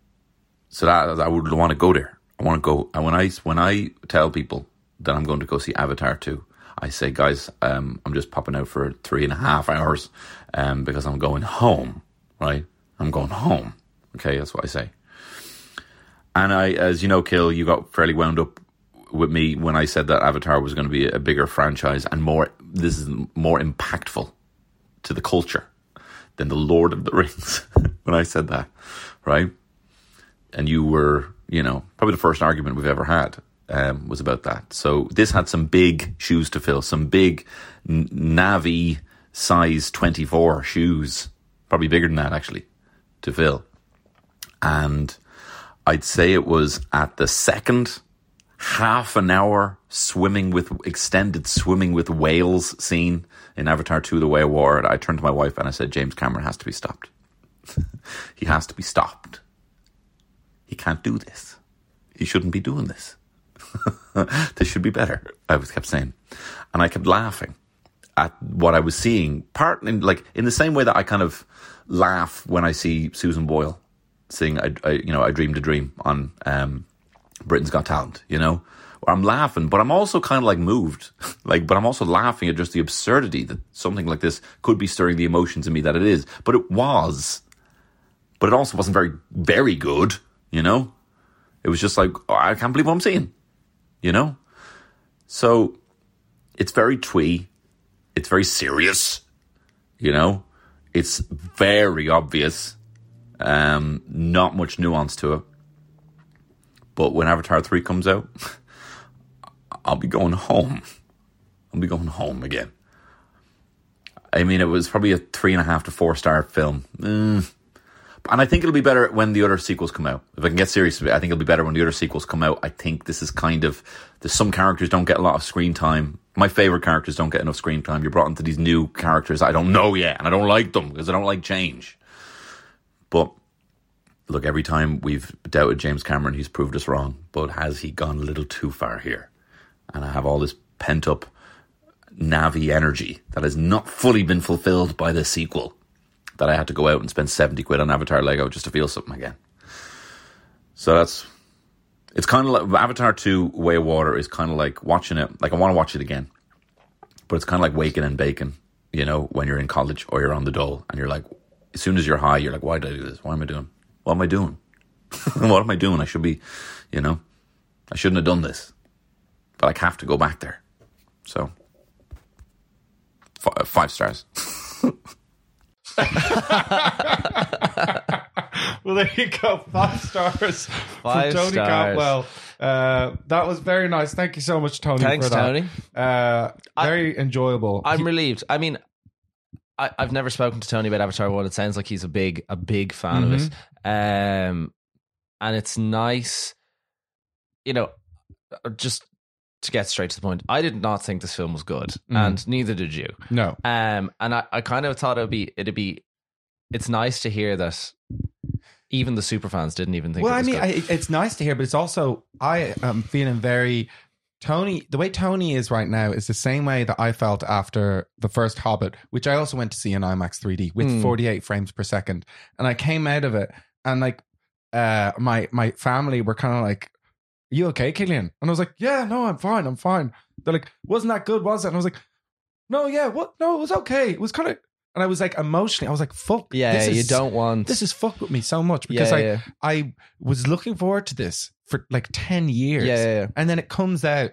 so that I would want to go there. I want to go. And when I when I tell people that I'm going to go see Avatar two, I say, guys, um, I'm just popping out for three and a half hours, um, because I'm going home. Right, I'm going home. Okay, that's what I say. And I, as you know, Kill, you got fairly wound up with me when I said that Avatar was going to be a bigger franchise and more. This is more impactful to the culture than the Lord of the Rings. when I said that, right? And you were, you know, probably the first argument we've ever had um, was about that. So this had some big shoes to fill, some big Navi size 24 shoes, probably bigger than that actually, to fill. And I'd say it was at the second half an hour swimming with extended swimming with whales scene in Avatar 2 The Way of Water. I turned to my wife and I said, James Cameron has to be stopped. he has to be stopped. He can't do this. He shouldn't be doing this. this should be better. I was kept saying, and I kept laughing at what I was seeing. Part in like in the same way that I kind of laugh when I see Susan Boyle sing, I, I you know, I dreamed a dream on um, Britain's Got Talent. You know, I'm laughing, but I'm also kind of like moved, like, but I'm also laughing at just the absurdity that something like this could be stirring the emotions in me that it is. But it was, but it also wasn't very, very good. You know, it was just like oh, I can't believe what I'm seeing you know? So it's very twee. It's very serious, you know? It's very obvious. Um, not much nuance to it. But when Avatar 3 comes out, I'll be going home. I'll be going home again. I mean, it was probably a three and a half to four star film. Mm. And I think it'll be better when the other sequels come out. If I can get serious, I think it'll be better when the other sequels come out. I think this is kind of there's some characters don't get a lot of screen time. My favorite characters don't get enough screen time. You're brought into these new characters I don't know yet, and I don't like them because I don't like change. But look, every time we've doubted James Cameron, he's proved us wrong. But has he gone a little too far here? And I have all this pent up Navi energy that has not fully been fulfilled by the sequel that I had to go out and spend 70 quid on Avatar Lego just to feel something again. So that's, it's kind of like Avatar 2 Way of Water is kind of like watching it, like I want to watch it again, but it's kind of like waking and baking, you know, when you're in college or you're on the dole and you're like, as soon as you're high, you're like, why did I do this? Why am I doing? What am I doing? what am I doing? I should be, you know, I shouldn't have done this, but I have to go back there. So, f- five stars. well, there you go. Five stars Five from Tony stars. Cantwell. Uh, that was very nice. Thank you so much, Tony. Thanks, for that. Tony. Uh, very enjoyable. I'm relieved. I mean, I, I've never spoken to Tony about Avatar One. It sounds like he's a big, a big fan of it. Um, and it's nice, you know, uh, just to get straight to the point. I did not think this film was good, and neither did you. no, Um, and I, I kind of thought it'd be, it'd be, it's nice to hear that even the super fans didn't even think. well, it I mean. I, it's nice to hear, but it's also I am feeling very Tony. The way Tony is right now is the same way that I felt after the first Hobbit, which I also went to see in IMAX 3D with Hmm. 48 frames per second, and I came out of it and like uh my my family were kind of like. You okay, Killian? And I was like, Yeah, no, I'm fine, I'm fine. They're like, Wasn't that good, was it? And I was like, No, yeah, what? No, it was okay. It was kind of, and I was like, emotionally, I was like, Fuck, yeah, this you don't want this is fucked with me so much because yeah, I yeah. I was looking forward to this for like 10 years. Yeah, yeah, yeah. And then it comes out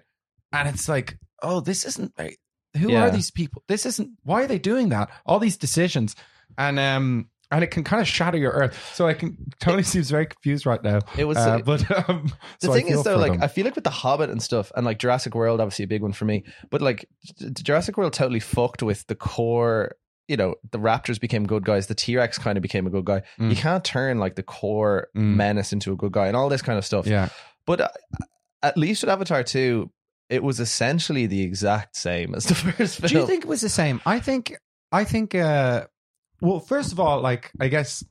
and it's like, oh, this isn't right. Who Yeah. are these people? This isn't why are they doing that? All these decisions. And um and it can kind of shatter your earth. So I can Tony seems very confused right now. It was uh, but um the so thing is though like them. i feel like with the hobbit and stuff and like jurassic world obviously a big one for me but like jurassic world totally fucked with the core you know the raptors became good guys the t-rex kind of became a good guy Mm. you can't turn like the core Mm. menace into a good guy and all this kind of stuff yeah. but uh, at least with avatar 2 it was essentially the exact same as the first film Do you think it was the same? I think I think uh well first of all like I guess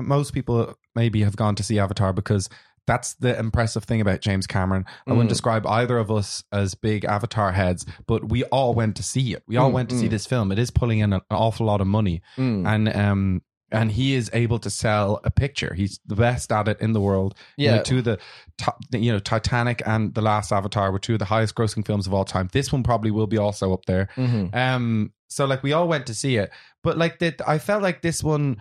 most people maybe have gone to see Avatar because that's the impressive thing about James Cameron. I wouldn't Mm. describe either of us as big Avatar heads, but we all went to see it. We all Mm, went to see mm. this film. It is pulling in an awful lot of money, Mm. and um, and he is able to sell a picture. He's the best at it in the world. You know, Yeah. two the top, you know, Titanic and The Last Avatar were two of the highest grossing films of all time. This one probably will be also up there. Mhm. Um, so like we all went to see it, but like that, I felt like this one,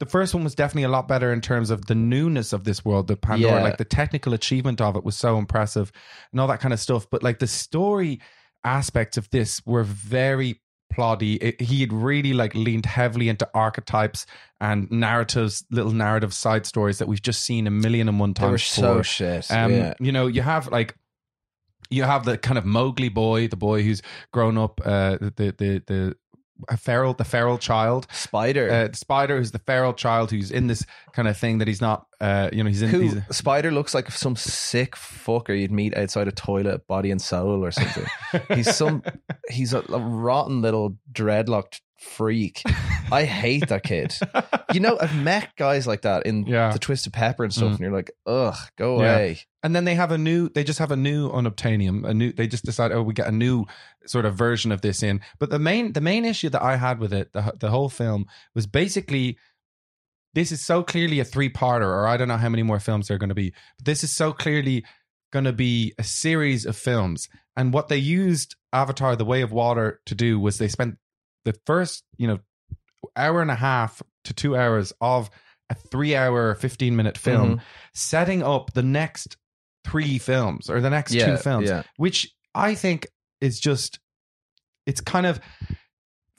the first one was definitely a lot better in terms of the newness of this world, the Pandora, Yeah. like the technical achievement of it was so impressive and all that kind of stuff. But like the story aspects of this were very ploddy. It, he had really like leaned heavily into archetypes and narratives, little narrative side stories that we've just seen a million and one times. so shit. Um, yeah. You know, you have like you have the kind of Mowgli boy, the boy who's grown up, uh, the the the a feral, the feral child, Spider. uh, Spider, who's the feral child who's in this kind of thing that he's not, uh, you know, he's in. Who He's, Spider looks like some sick fucker you'd meet outside a toilet, body and soul or something. he's some he's a, a rotten little dreadlocked freak. I hate that kid. You know, I've met guys like that in Yeah. the Twisted Pepper and stuff, Mm. and you're like, ugh, go Yeah. away. and then they have a new. They just have a new unobtainium. A new. They just decide, oh, we get a new sort of version of this in. But the main, the main issue that I had with it, the the whole film was basically. This is so clearly a three parter, or I don't know how many more films there are going to be. But this is so clearly going to be a series of films. And what they used Avatar: The Way of Water to do was they spent the first, you know, hour and a half to two hours of a three-hour, fifteen-minute film, Mhm. setting up the next three films or the next Yeah, two films, yeah. which I think is just it's kind of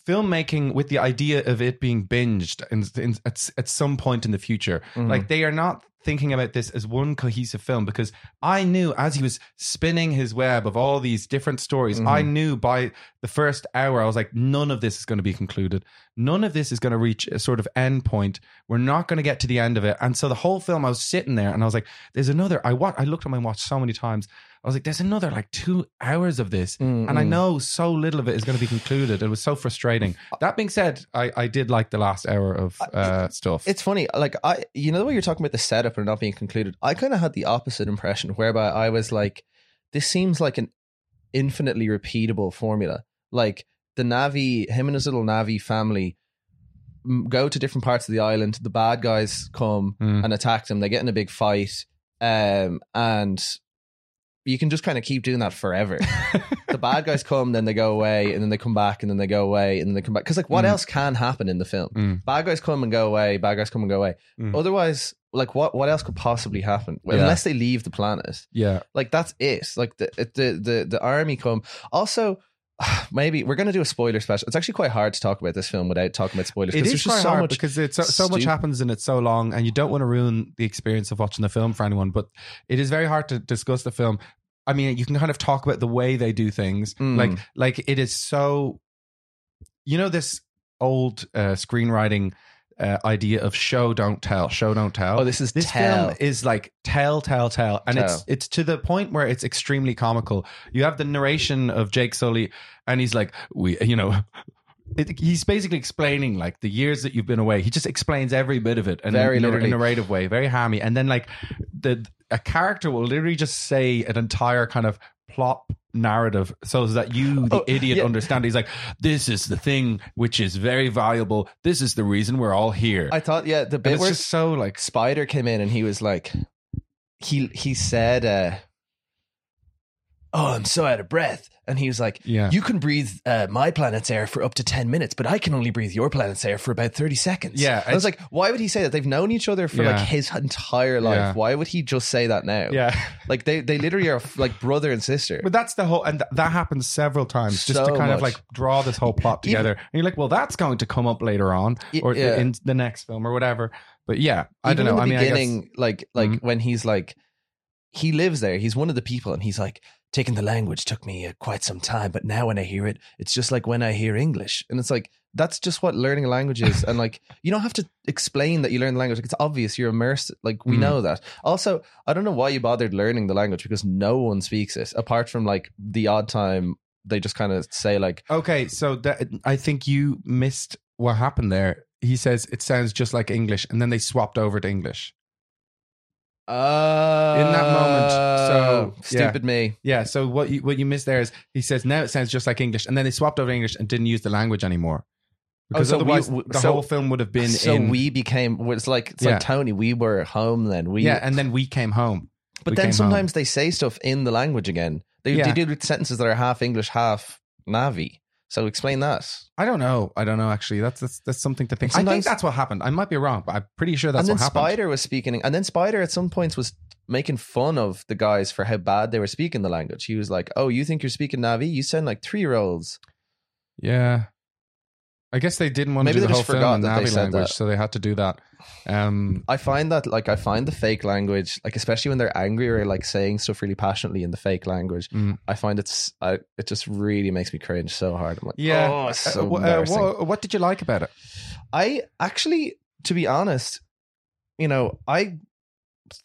filmmaking with the idea of it being binged in, in, at, at some point in the future. Mhm. Like they are not thinking about this as one cohesive film because I knew as he was spinning his web of all these different stories, Mhm. I knew by the first hour I was like, none of this is going to be concluded. None of this is going to reach a sort of end point. We're not going to get to the end of it. And so the whole film, I was sitting there and I was like, there's another. I wa- I looked at my watch so many times. I was like, there's another like two hours of this. Mm, And I mm. know so little of it is going to be concluded. It was so frustrating. That being said, I, I did like the last hour of uh, stuff. It's funny, like I, you know, the way you're talking about the setup and not being concluded. I kind of had the opposite impression, whereby I was like, this seems like an infinitely repeatable formula. Like the Navi, him and his little Navi family go to different parts of the island. The bad guys come Mm. and attack them. They get in a big fight, um, and you can just kind of keep doing that forever. the bad guys come, then they go away, and then they come back, and then they go away, and then they come back. Because like, what Mm. else can happen in the film? Mm. Bad guys come and go away. Bad guys come and go away. Mm. Otherwise, like, what what else could possibly happen Well, Yeah. unless they leave the planet? yeah. Like that's it. Like the the the the army come. Also, maybe we're gonna do a spoiler special. It's actually quite hard to talk about this film without talking about spoilers. It is quite just so hard much because it's so, so much happens and it's so long, and you don't want to ruin the experience of watching the film for anyone. But it is very hard to discuss the film. I mean, you can kind of talk about the way they do things, Mm. like like it is so. You know this old uh, screenwriting uh, idea of show don't tell, show don't tell. Oh, this is this tell. film is like tell, tell, tell, and it's Tell. it's to the point where it's extremely comical. You have the narration of Jake Sully, and he's like, we, you know. It, he's basically explaining like the years that you've been away. He just explains every bit of it, and Very in, a, literally. in a narrative way, very hammy. And then like the a character will literally just say an entire kind of plot narrative so that you, the Oh, idiot, yeah. understand. He's like, "This is the thing which is very valuable. This is the reason we're all here." I thought, yeah, the bit where so like Spider came in and he was like, he he said, uh, "Oh, I'm so out of breath," and he was like, Yeah. you can breathe uh, my planet's air for up to ten minutes, but I can only breathe your planet's air for about thirty seconds." Yeah, I was like, why would he say that? They've known each other for Yeah. like his entire life. Yeah. Why would he just say that now? yeah. like they they literally are like brother and sister. But that's the whole, and th- that happens several times, just to So kind of like draw this whole plot Even- together. and you're like, well, that's going to come up later on, or yeah. in the next film, or whatever. But yeah, I Even don't know. In the I mean, beginning, I guess, like like Mhm. when he's like, he lives there. He's one of the people, and he's like, taking the language took me uh, quite some time, but now when I hear it, it's just like when I hear English, and it's like that's just what learning a language is. and like you don't have to explain that you learn the language. Like it's obvious you're immersed. Like we Mhm. know that. Also, I don't know why you bothered learning the language because no one speaks it apart from like the odd time they just kind of say like okay, so that, I think you missed what happened there. He says it sounds just like English, and then they swapped over to English. Uh, In that moment, so, yeah. stupid me. Yeah. So what you what you missed there is he says now it sounds just like English, and then they swapped over English and didn't use the language anymore because Oh, so we- otherwise w- the so- whole film would have been so in. we became it's like it's Yeah. like Tony. We were home then. We yeah, and then we came home. but we then sometimes they say stuff in the language again. They, Yeah. they do sentences that are half English, half Navi. So explain that. I don't know. I don't know. Actually, that's that's, that's something to think. I think that's what happened. I might be wrong, but I'm pretty sure that's what happened. and then what happened. Spider was speaking, and then Spider at some points was making fun of the guys for how bad they were speaking the language. He was like, "Oh, you think you're speaking Navi? You sound like three year olds." Yeah. I guess they didn't want to do the whole film in Navi language, that. so they had to do that. Um, I find that like I find the fake language, like especially when they're angry or like saying stuff really passionately in the fake language, Mm. I find it's I, it just really makes me cringe so hard. I'm like, yeah. oh, it's so Uh, wh- uh, embarrassing. what, what did you like about it? I actually, to be honest, you know, I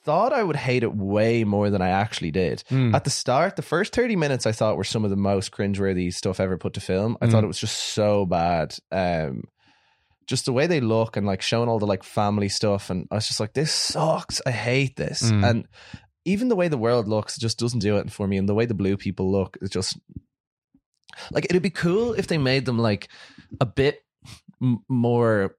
thought I would hate it way more than I actually did. Mm. At the start, the first 30 minutes I thought were some of the most cringeworthy stuff ever put to film. I Mm. thought it was just so bad. Um just the way they look and like showing all the like family stuff and I was just like, this sucks. I hate this. Mm. And even the way the world looks just doesn't do it for me. And the way the blue people look is just like it'd be cool if they made them like a bit m- more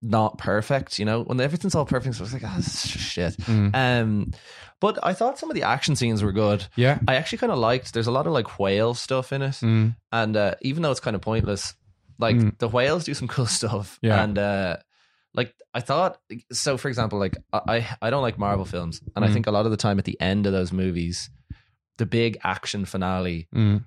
not perfect, you know, when everything's all perfect. So I was like, ah, just shit. Mm. Um, but I thought some of the action scenes were good. Yeah. I actually kind of liked. There's a lot of like whale stuff in it, Mm. and uh, even though it's kind of pointless, like Mm. the whales do some cool stuff. Yeah. and uh, like I thought. So, for example, like I I don't like Marvel films, and I Mm. think a lot of the time at the end of those movies, the big action finale Mm.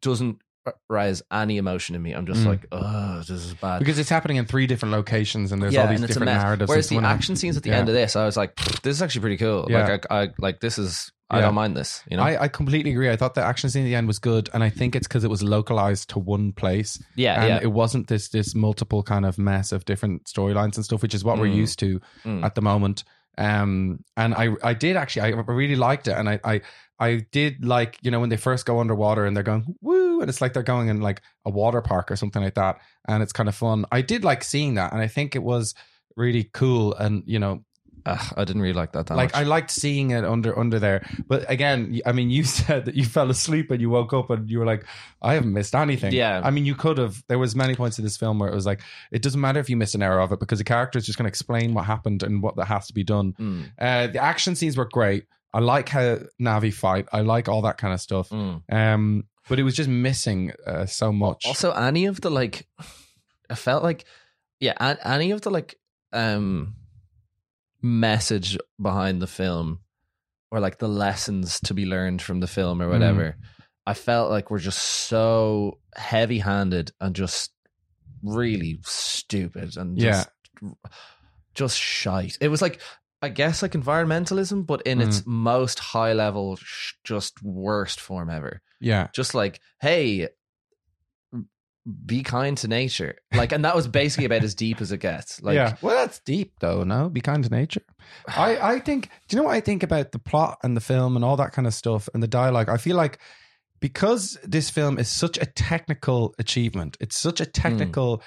doesn't rise any emotion in me. I'm just Mm. like, oh, this is bad. Because it's happening in three different locations and there's all these and it's a different narratives. Whereas the action scenes at the Yeah. end of this, I was like, this is actually pretty cool. Yeah. Like, I, I like this is. I don't mind this. You know. I, I completely agree. I thought the action scene at the end was good, and I think it's because it was localized to one place. yeah, and yeah. it wasn't this this multiple kind of mess of different storylines and stuff, which is what we're Mm. used to Mm. at the moment. Um, and I I did actually I really liked it, and I I I did like you know when they first go underwater and they're going woo, and it's like they're going in like a water park or something like that, and it's kind of fun. I did like seeing that, and I think it was really cool, and you know Ugh, I didn't really like that that like much. I liked seeing it under under there. But again, I mean, you said that you fell asleep and you woke up and you were like, I haven't missed anything. Yeah. I mean, you could have. There was many points in this film where it was like, it doesn't matter if you missed an hour of it because the character is just going to explain what happened and what that has to be done. Mm, Uh, the action scenes were great. I like how Navi fight. I like all that kind of stuff. mm. Um, but it was just missing uh, so much. Also, any of the like, I felt like, yeah, any of the like, um, message behind the film, or like the lessons to be learned from the film or Mm. whatever, I felt like we're just so heavy-handed and just really stupid and just, just shite. It was like. I guess like environmentalism, but in Mm. its most high level, sh- just worst form ever yeah. just like hey be kind to nature like and that was basically about as deep as it gets like yeah. Well, that's deep though. No, be kind to nature. I, I think. Do you know what I think about the plot and the film and all that kind of stuff and the dialogue? I feel like because this film is such a technical achievement, it's such a technical. Uh,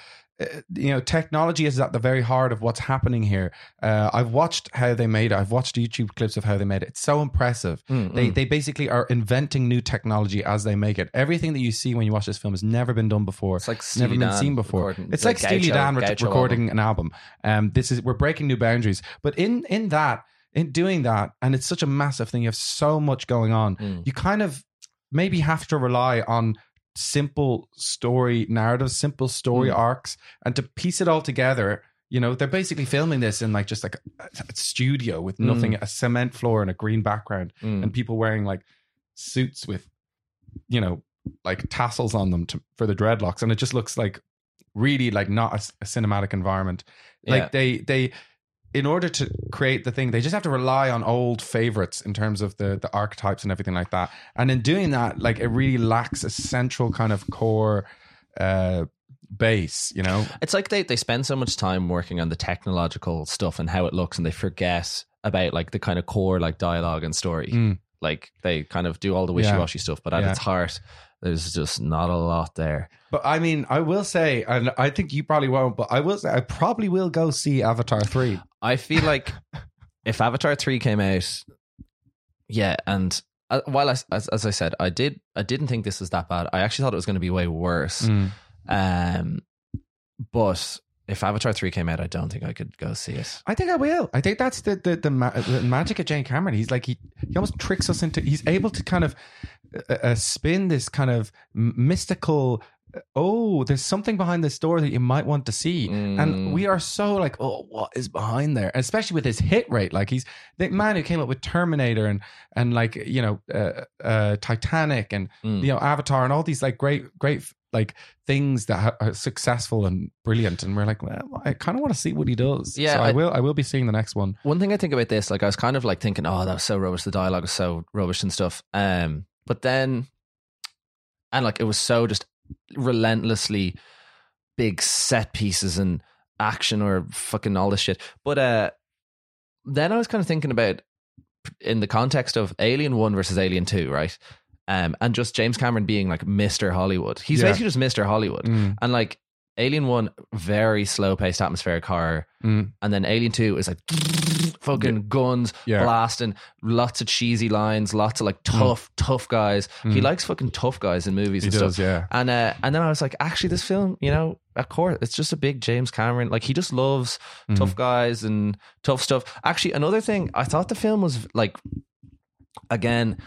you know, technology is at the very heart of what's happening here. Uh, I've watched how they made it. I've watched YouTube clips of how they made it. It's so impressive. Mm, They mm. they basically are inventing new technology as they make it. Everything that you see when you watch this film has never been done before. it's like never Steely been Dan seen before. recording- It's like Steely Gaucho- Dan re- Gaucho recording an album. Um, this is we're breaking new boundaries. But in in that, in doing that, and it's such a massive thing. You have so much going on. Mm. You kind of maybe have to rely on simple story narratives, simple story Mm. arcs, and to piece it all together. You know, they're basically filming this in like just like a, a studio with nothing, a cement floor and a green background Mm. and people wearing like suits with you know like tassels on them to, for the dreadlocks and it just looks like really like not a, a cinematic environment like Yeah. they they in order to create the thing they just have to rely on old favorites in terms of the the archetypes and everything like that and in doing that like it really lacks a central kind of core uh base you know it's like they, they spend so much time working on the technological stuff and how it looks and they forget about like the kind of core like dialogue and story Mm. like they kind of do all the wishy-washy stuff but at Yeah. its heart there's just not a lot there but i mean i will say and i think you probably won't but i will say i probably will go see avatar 3 I feel like if Avatar three came out, yeah, and uh, while I, as, as I said, I did I didn't think this was that bad. I actually thought it was going to be way worse. Mm. Um, but if Avatar three came out, I don't think I could go see it. I think I will. I think that's the the, the, ma- the magic of James Cameron. He's like he he almost tricks us into. He's able to kind of uh, uh, spin this kind of mystical. uh, Oh, there's something behind this door that you might want to see, Mm. and we are so like, oh, what is behind there? Especially with his hit rate, like he's the man who came up with Terminator and and like you know uh, uh, Titanic and Mm. you know Avatar and all these like great great like things that are successful and brilliant, and we're like, well, I kind of want to see what he does. Yeah, so I, I- will. I will be seeing the next one. One thing I think about this, like I was kind of like thinking, oh, that was so rubbish. The dialogue was so rubbish and stuff. Um, but then, and like it was so just relentlessly big set pieces and action or fucking all this shit. But uh, then I was kind of thinking about in the context of Alien One versus Alien Two, right? Um, and just James Cameron being like Mister Hollywood. He's Yeah. basically just Mister Hollywood. Mm, And like Alien One, very slow paced atmospheric horror mm. and then Alien Two is like fucking guns Yeah. blasting, lots of cheesy lines, lots of like tough, tough guys. He Mm. likes fucking tough guys in movies He and does, stuff. yeah. And uh, and then I was like, actually, this film, you know, of course, it's just a big James Cameron. Like he just loves Mm. tough guys and tough stuff. Actually, another thing, I thought the film was like, again,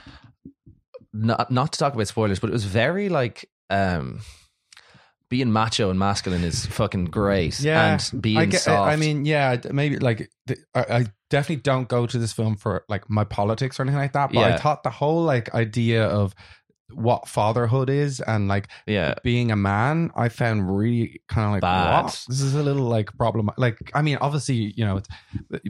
not not to talk about spoilers, but it was very like. um being macho and masculine is fucking great. Yeah, and being I, get, soft. I mean, yeah, maybe like the, I, I definitely don't go to this film for like my politics or anything like that. But I thought the whole like idea of what fatherhood is and like yeah, being a man, I found really kind of like Bad. what? This is a little like problem. Like, I mean, obviously, you know, it's,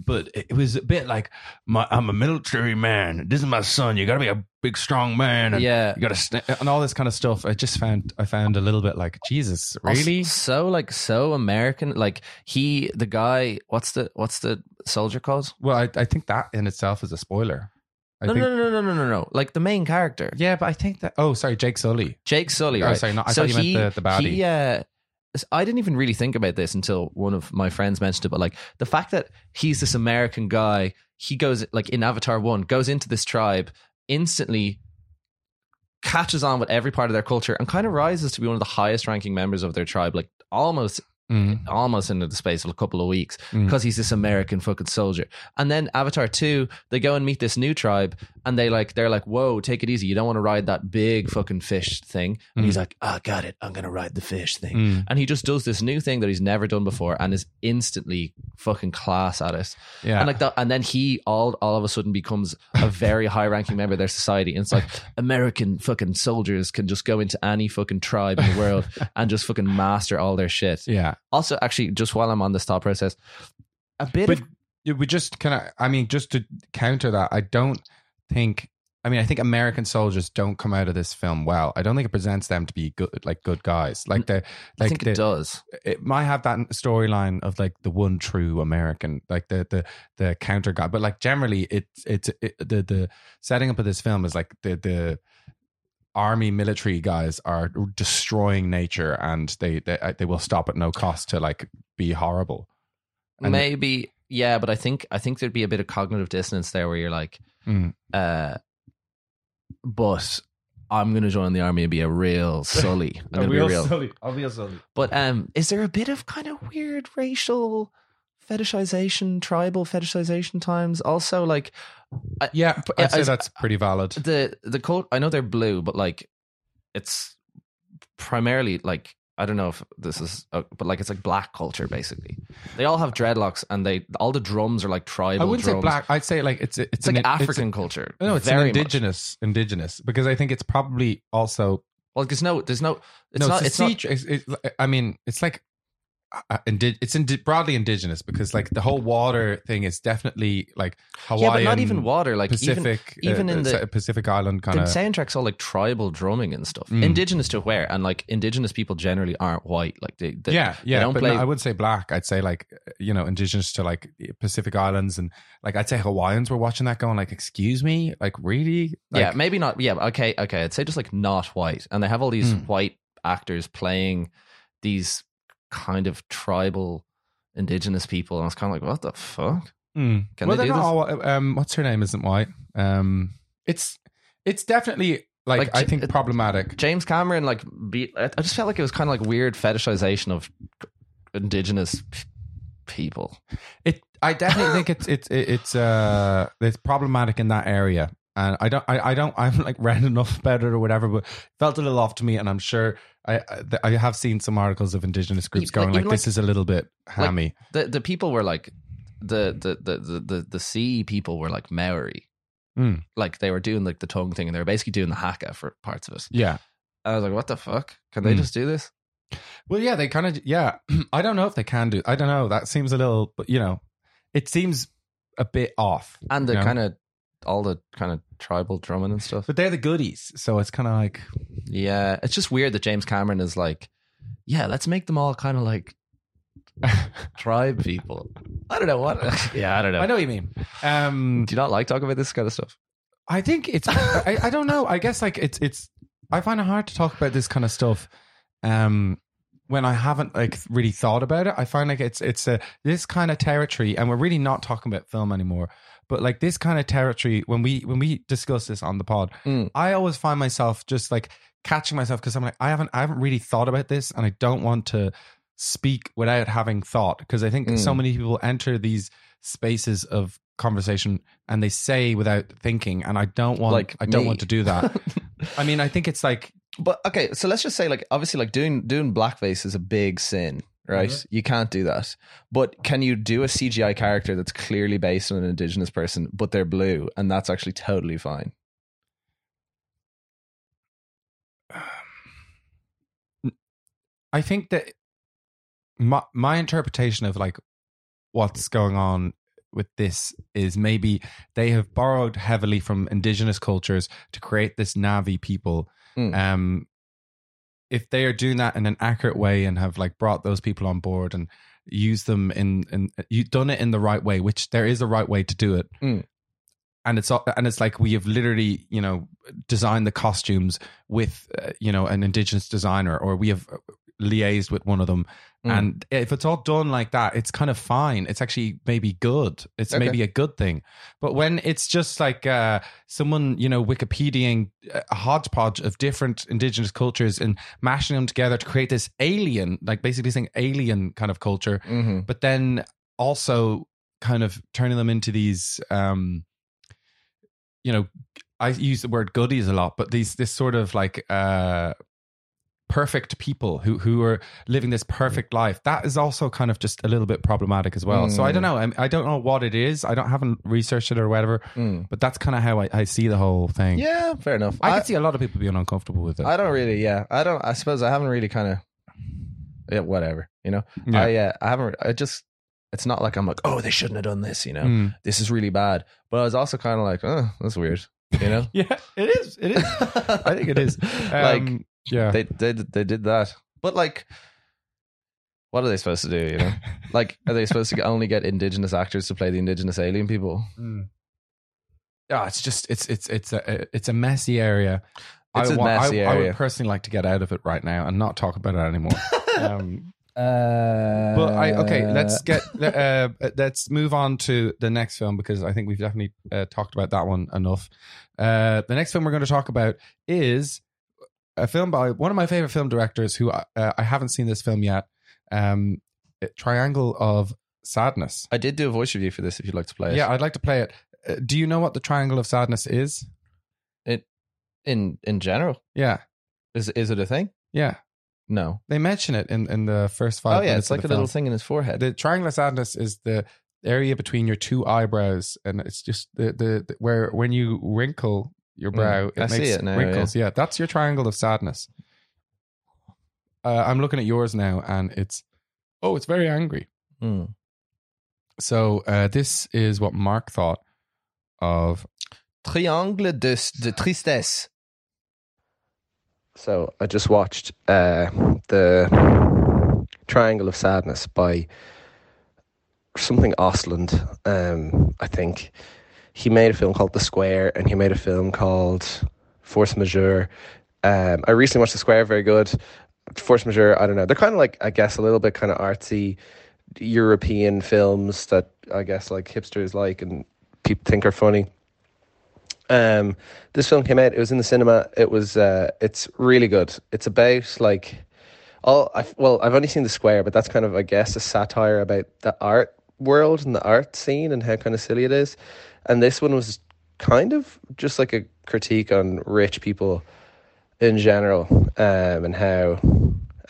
but it was a bit like my, I'm a military man. This is my son. You got to be a big, strong man. And yeah. You got to st- and all this kind of stuff. I just found I found a little bit like Jesus, really? So like so American. Like he, the guy. What's the what's the soldier called? Well, I, I think that in itself is a spoiler. I No, think, no, no, no, no, no, no. Like the main character, Yeah, but I think that. Oh, sorry, Jake Sully. Jake Sully. Oh, Right? sorry, no, I so thought you meant the- the baddie. He, uh, I didn't even really think about this until one of my friends mentioned it. But like the fact that he's this American guy, he goes like in Avatar One, goes into this tribe instantly. Catches on with every part of their culture and kind of rises to be one of the highest ranking members of their tribe, like almost Mm. almost into the space of a couple of weeks Mm. because he's this American fucking soldier. And then Avatar 2, they go and meet this new tribe and they like they're like, "Whoa, take it easy. You don't want to ride that big fucking fish thing." And he's like, "I got it. I'm going to ride the fish thing." Mm. And he just does this new thing that he's never done before and is instantly fucking class at it. Yeah. And like that and then he all all of a sudden becomes a very high ranking member of their society. And it's like American fucking soldiers can just go into any fucking tribe in the world and just fucking master all their shit. yeah. Also, actually, just while I'm on this thought process, a bit But of would just kind of, I mean, just to counter that, I don't think, I mean, I think American soldiers don't come out of this film well. I don't think it presents them to be good, like good guys. Like the, I think the, it does. it might have that storyline of like the one true American, like the the the counter guy. But like generally, it's it's it, the the setting up of this film is like the the army military guys are destroying nature and they they they will stop at no cost to like be horrible. And- Maybe, yeah, but I think I think there'd be a bit of cognitive dissonance there where you're like, Mm. uh, but I'm going to join the army and be a real sully. I'm going to be real. Sully. I'll be a Sully. But um, is there a bit of kind of weird racial fetishization, tribal fetishization times? Also, like Yeah, I'd say as- that's pretty valid. the the coat. I know they're blue, but like it's primarily like I don't know if this is, uh, but like it's like black culture basically. They all have dreadlocks, and they all the drums are like tribal. I wouldn't say black. I'd say like it's it's, It's like African It's culture. no, it's very an much. indigenous indigenous because I think it's probably also Well, there's no, there's no. It's no, not. it's, It's, not. sea it's, it's- I mean, it's like uh, indi- it's indi- broadly indigenous because like the whole water thing is definitely like Hawaiian, Yeah, but not even water. Like Pacific, even, even uh, in the uh, Pacific Island kind of. soundtrack's all like tribal drumming and stuff. Mm. Indigenous to where? And like indigenous people generally aren't white. Like they, they Yeah, yeah, don't but play- no, I would say black. I'd say like uh, you know indigenous to like Pacific Islands and like I'd say Hawaiians were watching that going like, excuse me, like really? Like, yeah, maybe not. Yeah, okay, okay. I'd say just like not white, and they have all these Mm. white actors playing these kind of tribal indigenous people, and I was kind of like, what the fuck? Mm. Can well, they do this? all. Um, what's her name? Isn't white. Um, it's it's definitely like, Like, I think it- problematic. James Cameron, like, be, I I just felt like it was kind of like weird fetishization of indigenous people. It. I definitely think it's it's it's uh it's problematic in that area. And I don't, I, I don't, I'm like read enough about it or whatever, but it felt a little off to me. And I'm sure I, I, have seen some articles of indigenous groups going like, even this like- is a little bit hammy. The the people were like the the the the the, the sea people were like Maori. Mm. Like they were doing like the tongue thing, and they were basically doing the haka for parts of it. yeah. I was like, what the fuck? Can they Hmm. just do this? Well, yeah, they kind of, yeah. I don't know if they can do. I don't know. That seems a little, but you know, it seems a bit off. And the you know? kind of all the kind of tribal drumming and stuff. but they're the goodies, so it's kind of like, Yeah, it's just weird that James Cameron is like, yeah, let's make them all kind of like tribe people. I don't know what. yeah, I don't know. I know what you mean. Um, Do you not like talking about this kind of stuff? I think it's. I, I don't know. I guess like it's it's. I find it hard to talk about this kind of stuff. Um, when I haven't like really thought about it, I find like it's it's a this kind of territory, and we're really not talking about film anymore. But like this kind of territory, when we when we discuss this on the pod, Mm. I always find myself just like catching myself because I'm like I haven't I haven't really thought about this, and I don't want to speak without having thought because I think so Mm. many people enter these spaces of conversation and they say without thinking and I don't want Like I don't me. want to do that. I mean I think it's like But okay, so let's just say like obviously like doing doing blackface is a big sin, right? Mm-hmm. You can't do that. But can you do a CGI character that's clearly based on an indigenous person, but they're blue, and that's actually totally fine? I think that my my interpretation of like what's going on with this is maybe they have borrowed heavily from indigenous cultures to create this Navi people. Mm. Um, if they are doing that in an accurate way and have like brought those people on board and used them in in you done it in the right way, which there is a right way to do it. Mm. And it's all- and it's like we have literally, you know, designed the costumes with, uh, you know, an indigenous designer, or we have liaised with one of them. Mm. And if it's all done like that, it's kind of fine. It's actually maybe good. It's Okay. maybe a good thing. But when it's just like uh, someone, you know, Wikipediaing a hodgepodge of different indigenous cultures and mashing them together to create this alien, like basically saying alien kind of culture, Mm-hmm. but then also kind of turning them into these, um, you know, I use the word goodies a lot, but these this sort of like uh, perfect people who who are living this perfect life. That is also kind of just a little bit problematic as well. So I don't know. I, I don't know what it is. I don't haven't researched it or whatever. Mm. But that's kind of how I, I see the whole thing. Yeah, fair enough. I, can see a lot of people being uncomfortable with it. I don't really. Yeah, I don't. I suppose I haven't really kind of. Yeah, whatever. You know, Yeah. I uh, I haven't. I just. It's not like I'm like, oh, they shouldn't have done this. You know, Mm. this is really bad. But I was also kind of like, oh, that's weird. You know, Yeah, it is. It is. I think it is. like Um, yeah. they they they did that, but like, what are they supposed to do? You know, like, are they supposed to only get indigenous actors to play the indigenous alien people? Mm. Yeah, it's just it's it's it's a it's a messy area. It's I a wa- I- messy I, would personally like to get out of it right now and not talk about it anymore. um, Uh, but I okay, let's get uh, let's move on to the next film because I think we've definitely uh, talked about that one enough. Uh, the next film we're going to talk about is a film by one of my favorite film directors who uh, I haven't seen this film yet. Um, Triangle of Sadness. I did do a voice review for this. If you'd like to play it, Yeah, I'd like to play it. Uh, do you know what the Triangle of Sadness is? It in in general, Yeah, is is it a thing? yeah. No. They mention it in, in the first five. oh yeah, it's like a the little thing in his forehead. The triangle of sadness is the area between your two eyebrows, and it's just the the, the- where when you wrinkle your Mm, brow, it I see makes it now, wrinkles. Yeah. that's your triangle of sadness. Uh, I'm looking at yours now, and it's oh, it's very angry. Mm. So uh, this is what Mark thought of. Triangle de, de tristesse. So I just watched uh, the Triangle of Sadness by something Östlund. Um, I think he made a film called The Square, and he made a film called Force Majeure. Um, I recently watched The Square, very good. Force Majeure, I don't know. They're kind of like, I guess, a little bit kind of artsy European films that I guess like hipsters like and people think are funny. Um, this film came out. It was in the cinema. It was. Uh, it's really good. It's about like all. I, well, I've only seen the square, but that's kind of, I guess, a satire about the art world and the art scene and how kind of silly it is. And this one was kind of just like a critique on rich people in general um, and how,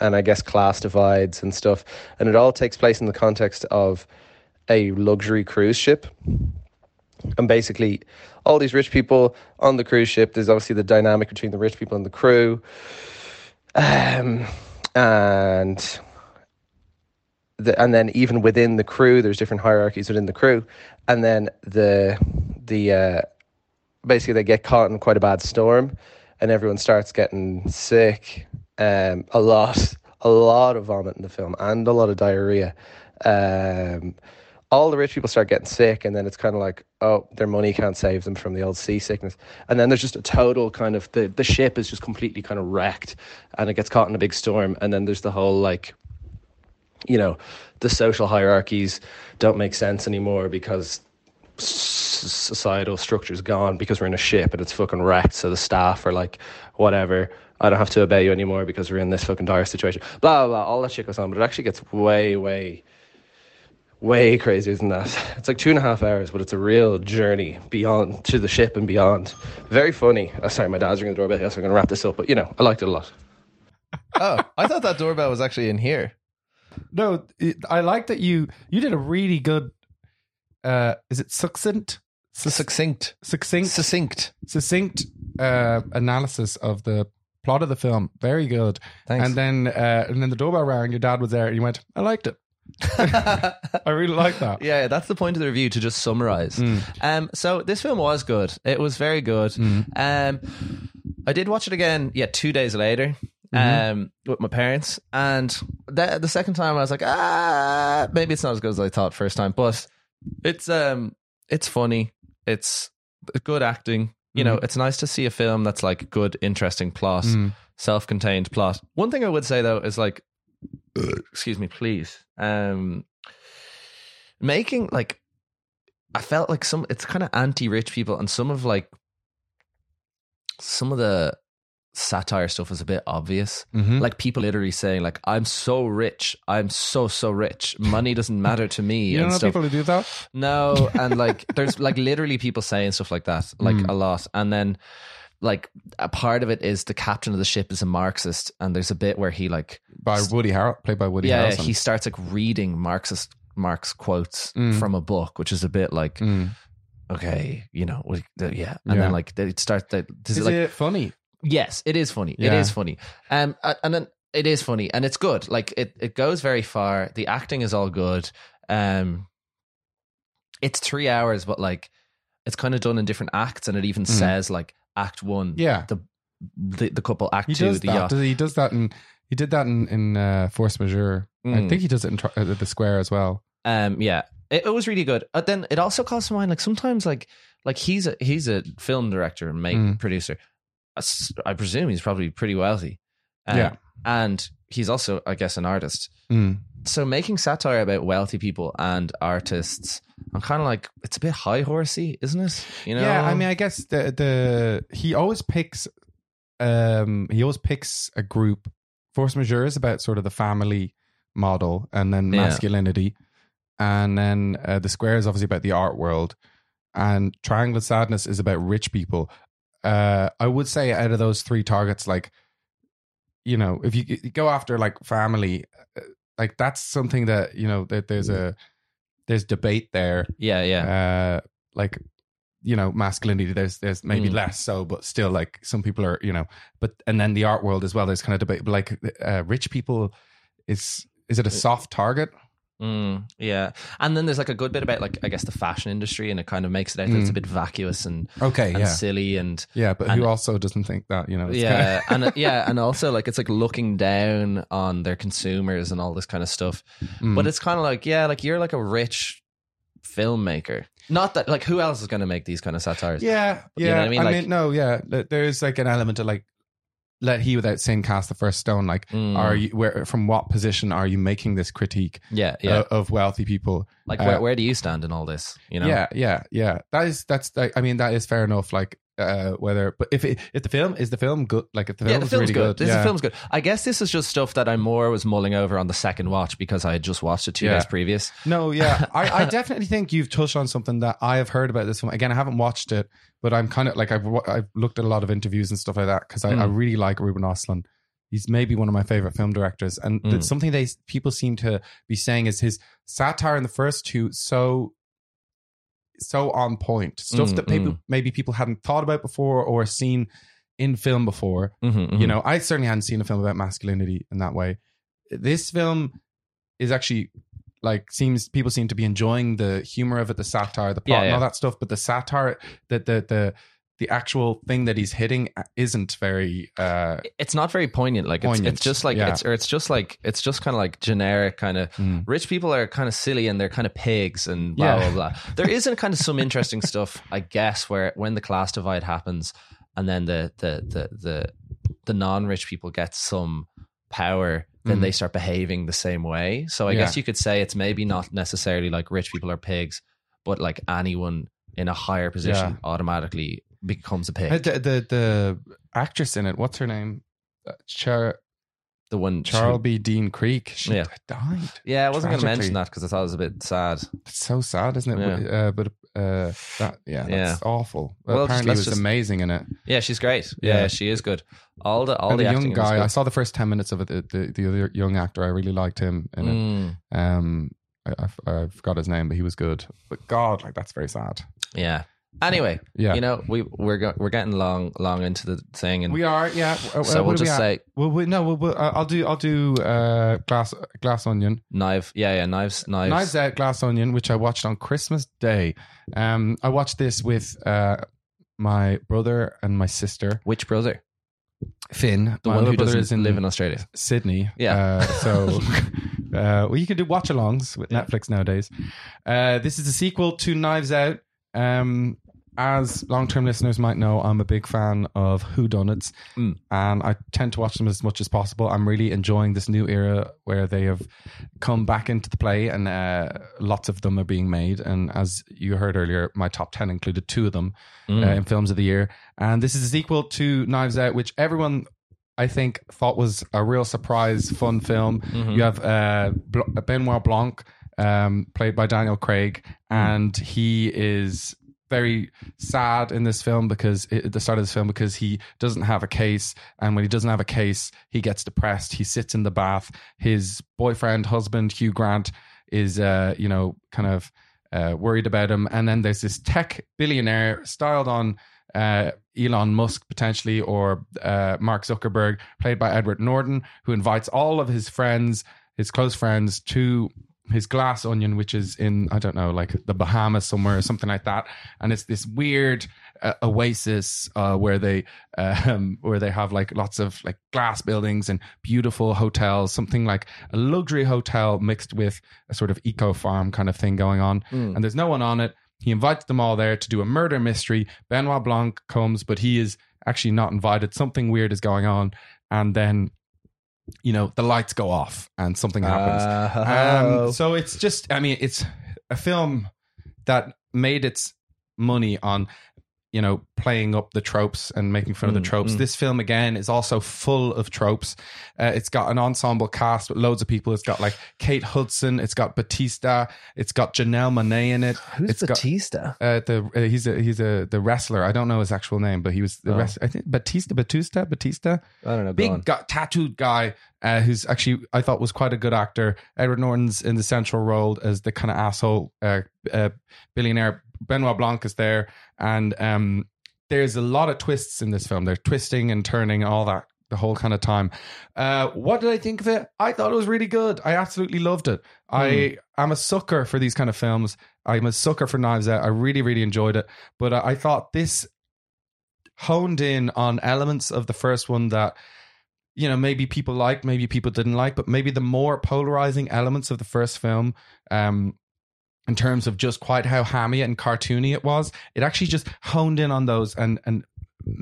and I guess class divides and stuff. And it all takes place in the context of a luxury cruise ship and basically all these rich people on the cruise ship there's obviously the dynamic between the rich people and the crew um, and the, and then even within the crew, there's different hierarchies within the crew, and then the the uh, basically they get caught in quite a bad storm, and everyone starts getting sick. Um, a lot, a lot of vomit in the film, and a lot of diarrhea. Um, all the rich people start getting sick, and then it's kind of like, oh, their money can't save them from the old seasickness. And then there's just a total kind of the the ship is just completely kind of wrecked, and it gets caught in a big storm. And then there's the whole like, you know, the social hierarchies don't make sense anymore because societal structure's gone because we're in a ship and it's fucking wrecked. So the staff are like, whatever. I don't have to obey you anymore because we're in this fucking dire situation. Blah blah blah. All that shit goes on, but it actually gets way way way crazier than that. It's like two and a half hours, but it's a real journey beyond to the ship and beyond. Very funny. Oh, sorry, my dad's ringing the doorbell. Yes, I'm going to wrap this up, but you know, I liked it a lot. Oh, I thought that doorbell was actually in here. No, it, I like that you you did a really good. Uh, is it succinct? Succinct. Succinct. Succinct. Succinct uh, analysis of the plot of the film. Very good. Thanks. And then uh, and then the doorbell rang. Your dad was there, and you went, "I liked it." I really like that. Yeah, that's the point of the review to just summarize. Um, so this film was good. It was very good. Um, I did watch it again. Yeah, two days later. Um, with my parents, and the, the second time I was like, ah, maybe it's not as good as I thought first time, but it's um, it's funny. It's good acting. You know, it's nice to see a film that's like good, interesting plot, self-contained plot. One thing I would say though is like, excuse me, please. Um, making like I felt like some it's kind of anti-rich people and some of like some of the satire stuff is a bit obvious. Mhm. Like people literally saying like I'm so rich, I'm so so rich. Money doesn't matter to me You and know people who do that? No, and like there's like literally people saying stuff like that, like Mm. a lot. And then like a part of it is the captain of the ship is a Marxist, and there's a bit where he like By Woody Harrell, played by Woody yeah, Harrelson. he starts like reading Marxist Marx quotes Mm. from a book, which is a bit like Mm. okay, you know, yeah, and Yeah. then like they start that. This Is is like it funny? Yes, it is funny. It Yeah. is funny. Um, and then it is funny, and it's good. Like it, it goes very far. The acting is all good. Um, it's three hours, but like it's kind of done in different acts, and it even says like Act One, Mm. Yeah. the the, the couple, Act He Two, does the that. yacht. He does that in. He did that in in uh, Force Majeure. I Mm. think he does it in uh, the Square as well. Um, yeah, it, it was really good. But then it also calls to mind like sometimes like like he's a he's a film director and make Mm. producer. I presume he's probably pretty wealthy. Um, Yeah. and he's also I guess an artist. Mm. So making satire about wealthy people and artists, I'm kind of like it's a bit high horsey, isn't it? You know? Yeah, I mean, I guess the the he always picks, um, he always picks a group. Force Majeure is about sort of the family model, and then Yeah. masculinity, and then uh, the Square is obviously about the art world, and Triangle Sadness is about rich people. Uh, I would say out of those three targets, like, you know, if you, you go after like family, uh, like that's something that you know that there's a there's debate there. Yeah, yeah, uh like you know masculinity there's there's maybe Mm. less so but still like some people are you know but and then the art world as well there's kind of debate but like uh, rich people is is it a soft target Mm, yeah. And then there's like a good bit about like I guess the fashion industry, and it kind of makes it out that it's a Mm. bit vacuous and okay and yeah silly and yeah but and- who also doesn't think that you know it's yeah, kinda- and uh, yeah, and also like it's like looking down on their consumers and all this kind of stuff. Mm. But it's kind of like yeah, like you're like a rich filmmaker. Not that like who else is going to make these kind of satires? yeah You yeah know what I mean? I Like- mean no yeah there's like an element of like let he without sin cast the first stone like Mm. are you where from what position are you making this critique yeah, yeah. uh, of wealthy people like uh, where where do you stand in all this? You know? Yeah, yeah, yeah. That is that's. like, I mean, that is fair enough. Like, uh, whether, but if it, if the film is the film good, like if the film Yeah, the is film's really good. good, This yeah. the film's good. I guess this is just stuff that I more was mulling over on the second watch because I had just watched it two Yeah. days previous. No, yeah, I, I definitely think you've touched on something that I have heard about this film. Again, I haven't watched it, but I'm kind of like I've I've looked at a lot of interviews and stuff like that because I, I Mm. really like Ruben Östlund. He's maybe one of my favorite film directors, and Mm. something they people seem to be saying is his satire in the first two so so on point stuff Mm, that maybe mm. maybe people hadn't thought about before or seen in film before. Mhm, You mhm. know, I certainly hadn't seen a film about masculinity in that way. This film is actually like seems people seem to be enjoying the humor of it, the satire, the plot, Yeah, and all that stuff. But the satire, that the the the actual thing that he's hitting isn't very. uh it's not very poignant. Like it's, Poignant, it's just like yeah. it's or it's just like it's just kind of like generic kind of. Mm. Rich people are kind of silly and they're kind of pigs and blah Yeah. blah blah. There isn't kind of some interesting stuff, I guess, where when the class divide happens and then the the the the the non-rich people get some power, then Mm. they start behaving the same way. So I Yeah. guess you could say it's maybe not necessarily like rich people are pigs, but like anyone in a higher position automatically becomes a pig. Uh, The, the the actress in it, what's her name? Uh, Char- the one Charlbi Dean Kriek. She Yeah. died. Yeah, I wasn't going to mention that because I thought it was a bit sad. It's so sad, isn't it? Yeah. Uh, but uh, that yeah, that's Yeah. awful. Well, apparently, it was just- amazing in it. Yeah, she's great. Yeah, Yeah. she is good. All the all and the, the young guy. I saw the first ten minutes of it. The, the, the other young actor, I really liked him in it. Mm, Um, I, I, I forgot his name, but he was good. But God, like that's very sad. yeah. Anyway, Yeah, you know we we're go, we're getting long long into the thing, and we are. Yeah. Uh, so we'll are we just say Well, we, no, we'll, we'll, uh, I'll do. I'll do uh, glass glass onion. knife. Yeah, yeah, knives, knives. Knives Out, Glass Onion, which I watched on Christmas Day. Um, I watched this with uh, my brother and my sister, Which brother? Finn. The my one who other brother doesn't is in live in Australia. Sydney. Yeah. Uh, so, uh, well, you can do watch alongs with. Netflix nowadays. Uh, this is a sequel to Knives Out. Um, as long term listeners might know, I'm a big fan of whodunits, Mm. and I tend to watch them as much as possible. I'm really enjoying this new era where they have come back into the play, and uh, lots of them are being made. And as you heard earlier, my top 10 included two of them Mm. uh, in films of the year. And this is a sequel to Knives Out, which everyone I think thought was a real surprise, fun film. Mhm. You have uh, Benoit Blanc, um, played by Daniel Craig, and he is very sad in this film because at the start of this film because he doesn't have a case. And when he doesn't have a case he gets depressed. He sits in the bath. His boyfriend husband Hugh Grant is uh you know kind of uh, worried about him. And then there's this tech billionaire styled on uh, Elon Musk potentially or uh, Mark Zuckerberg played by Edward Norton who invites all of his friends his close friends to his glass onion, which is in I don't know, like the Bahamas somewhere or something like that, and it's this weird uh, oasis uh, where they um, where they have like lots of like glass buildings and beautiful hotels, something like a luxury hotel mixed with a sort of eco farm kind of thing going on, Mm. and there's no one on it. He invites them all there to do a murder mystery. Benoit Blanc comes, but he is actually not invited. Something weird is going on, and then. You know, the lights go off and something happens. Oh. Um, so it's just, I mean, it's a film that made its money on, you know, playing up the tropes and making fun of Mm, the tropes. mm. This film, again, is also full of tropes. Uh, it's got an ensemble cast with loads of people. It's got like Kate Hudson, it's got Batista, it's got Janelle Monáe in it. Who's it's got- Batista? Uh, the uh, he's a he's a the wrestler. I don't know his actual name, but he was the Oh. wrestler. I think Batista, Batista, Batista I don't know. big guy, tattooed guy uh, who's actually I thought was quite a good actor. Edward Norton's in the central role as the kind of asshole uh, uh, billionaire. Benoit Blanc is there, and um, there's a lot of twists in this film. They're twisting and turning all that the whole kind of time. Uh, what did I think of it? I thought it was really good. I absolutely loved it. I am a sucker for these kind of films. I'm a sucker for Knives Out. I really, really enjoyed it. But I, I thought this honed in on elements of the first one that you know maybe people liked maybe people didn't like but maybe the more polarizing elements of the first film um in terms of just quite how hammy and cartoony it was it actually just honed in on those and and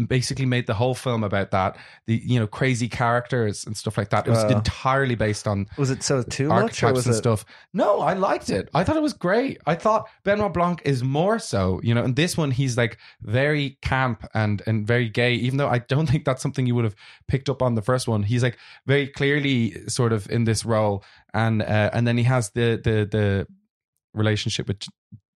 basically made the whole film about that the you know crazy characters and stuff like that it was Uh. entirely based on Was it so too much, or was and it? stuff. No, I liked it. I thought it was great. I thought Benoit Blanc is more so, you know, in this one he's like very camp and and very gay, even though I don't think that's something you would have picked up on the first one. He's like very clearly sort of in this role, and uh, and then he has the the the relationship with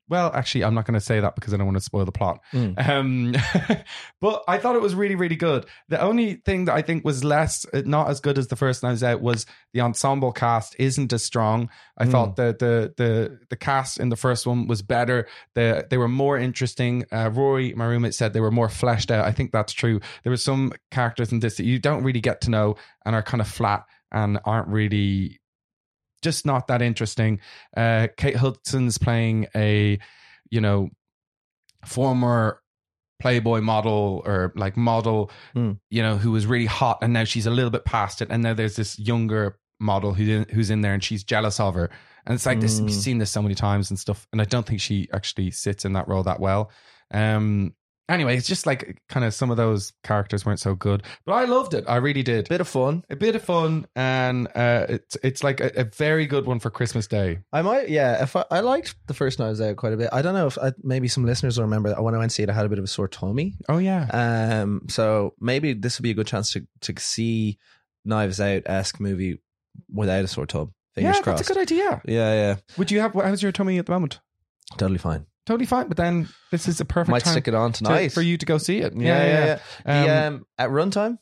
well, actually, I'm not going to say that because I don't want to spoil the plot. Mm. Um, but I thought it was really, really good. The only thing that I think was less, uh, not as good as the first Knives Out, was the ensemble cast isn't as strong. I Mm. thought the the the the cast in the first one was better. The they were more interesting. Uh, Rory, my roommate, said they were more fleshed out. I think that's true. There were some characters in this that you don't really get to know and are kind of flat and aren't really just not that interesting. Uh, Kate Hudson's playing a, you know, former Playboy model or like model, Hmm. you know, who was really hot and now she's a little bit past it. And now there's this younger model who's in, who's in there and she's jealous of her. And it's like this, Hmm. we've seen this so many times and stuff. And I don't think she actually sits in that role that well. Um, anyway, it's just like kind of some of those characters weren't so good, but I loved it. I really did Bit of fun. a bit of fun and uh it's it's like a, a very good one for christmas day I might, yeah. If I, I liked the first Knives Out quite a bit. I don't know if I, maybe some listeners will remember that when I went to see it, I had a bit of a sore tummy. oh yeah Um, so maybe this would be a good chance to to see Knives Out esque movie without a sore tub. Fingers yeah crossed. that's a good idea yeah, yeah, would you have how's your tummy at the moment totally fine. Totally fine but then this is a perfect Might time stick it on to- tonight for you to go see it Yeah, yeah, yeah. The, Um, um, at runtime,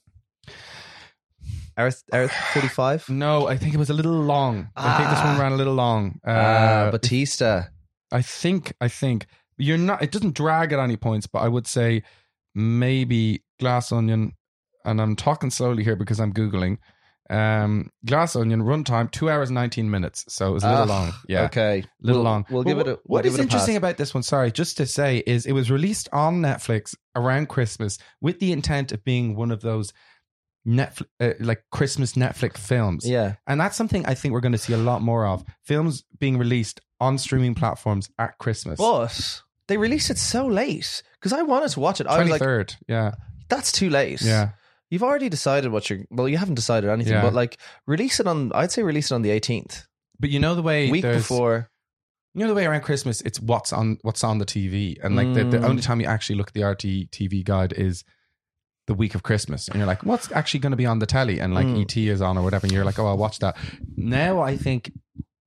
hour hour thirty five. no i think it was a little long i think this one Ah. ran a little long uh, Uh, Batista. i think i think you're not it doesn't drag at any points but i would say maybe glass onion and i'm talking slowly here because i'm googling um glass onion runtime two hours 19 minutes so it was a little Ah, long yeah Okay, A little We'll- long. We'll give it a. what- we'll what give is it a interesting pass. about this one? Sorry, just to say is it was released on Netflix around Christmas with the intent of being one of those Netflix uh, like Christmas Netflix films. Yeah, and that's something I think we're going to see a lot more of films being released on streaming platforms at Christmas. but they released it so late because I wanted to watch it. I was like, yeah, that's too late. yeah, You've already decided what you're. Well, you haven't decided anything, Yeah. but like release it on. I'd say release it on the 18th, but you know the way week there's- before. You know the way around Christmas, it's what's on what's on the TV, and like the, the Mm. only time you actually look at the RTÉ TV guide is the week of Christmas, and you're like, what's actually going to be on the telly? And like Mm. ET is on or whatever, and you're like, oh, I'll watch that. Now I think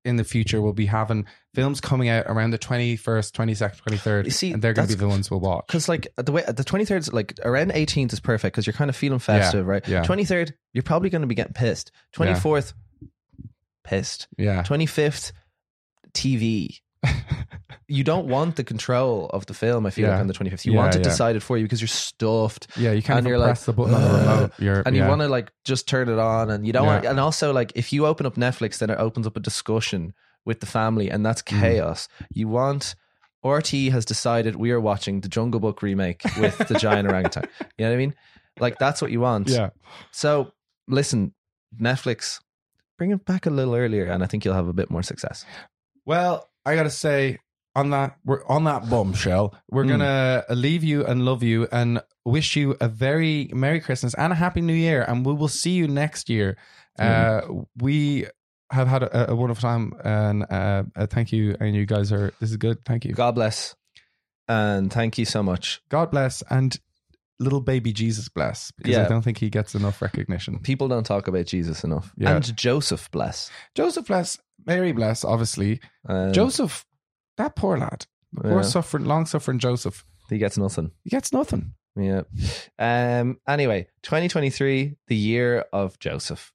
in the future we'll be having films coming out around the twenty first, twenty second, twenty third, You see, and they're going to be the ones we'll watch. Because like the way the 23rd like around 18th is perfect because you're kind of feeling festive, right? yeah. 23rd, you're probably going to be getting pissed. 24th, pissed. Yeah, 25th, TV. You don't want the control of the film. I feel Yeah. like on the 25th, you Yeah, want it yeah. decided for you because you're stuffed. yeah, you can't and you're press like, the button on the remote. You're, and you yeah. want to like just turn it on and you don't Yeah. want and also like if you open up netflix then it opens up a discussion with the family and that's Mm. chaos you want RTÉ has decided we are watching the jungle book remake with the giant orangutan you know what i mean like that's what you want yeah. so listen netflix bring it back a little earlier and i think you'll have a bit more success Well, I gotta say on that we're on that bombshell. We're Mm. gonna leave you and love you and wish you a very merry Christmas and a happy New Year. And we will see you next year. Uh, we have had a, a wonderful time, and uh, uh, thank you. And you guys are this is good. Thank you. God, bless and thank you so much god bless and little baby Jesus bless because I don't think he gets enough recognition. people don't talk about jesus enough Yeah. and joseph bless Joseph bless, Mary bless, obviously. um, Joseph, that poor lad, the poor Yeah. suffering, long suffering Joseph. he gets nothing He gets nothing. Yeah. Um. Anyway, 2023, the year of Joseph.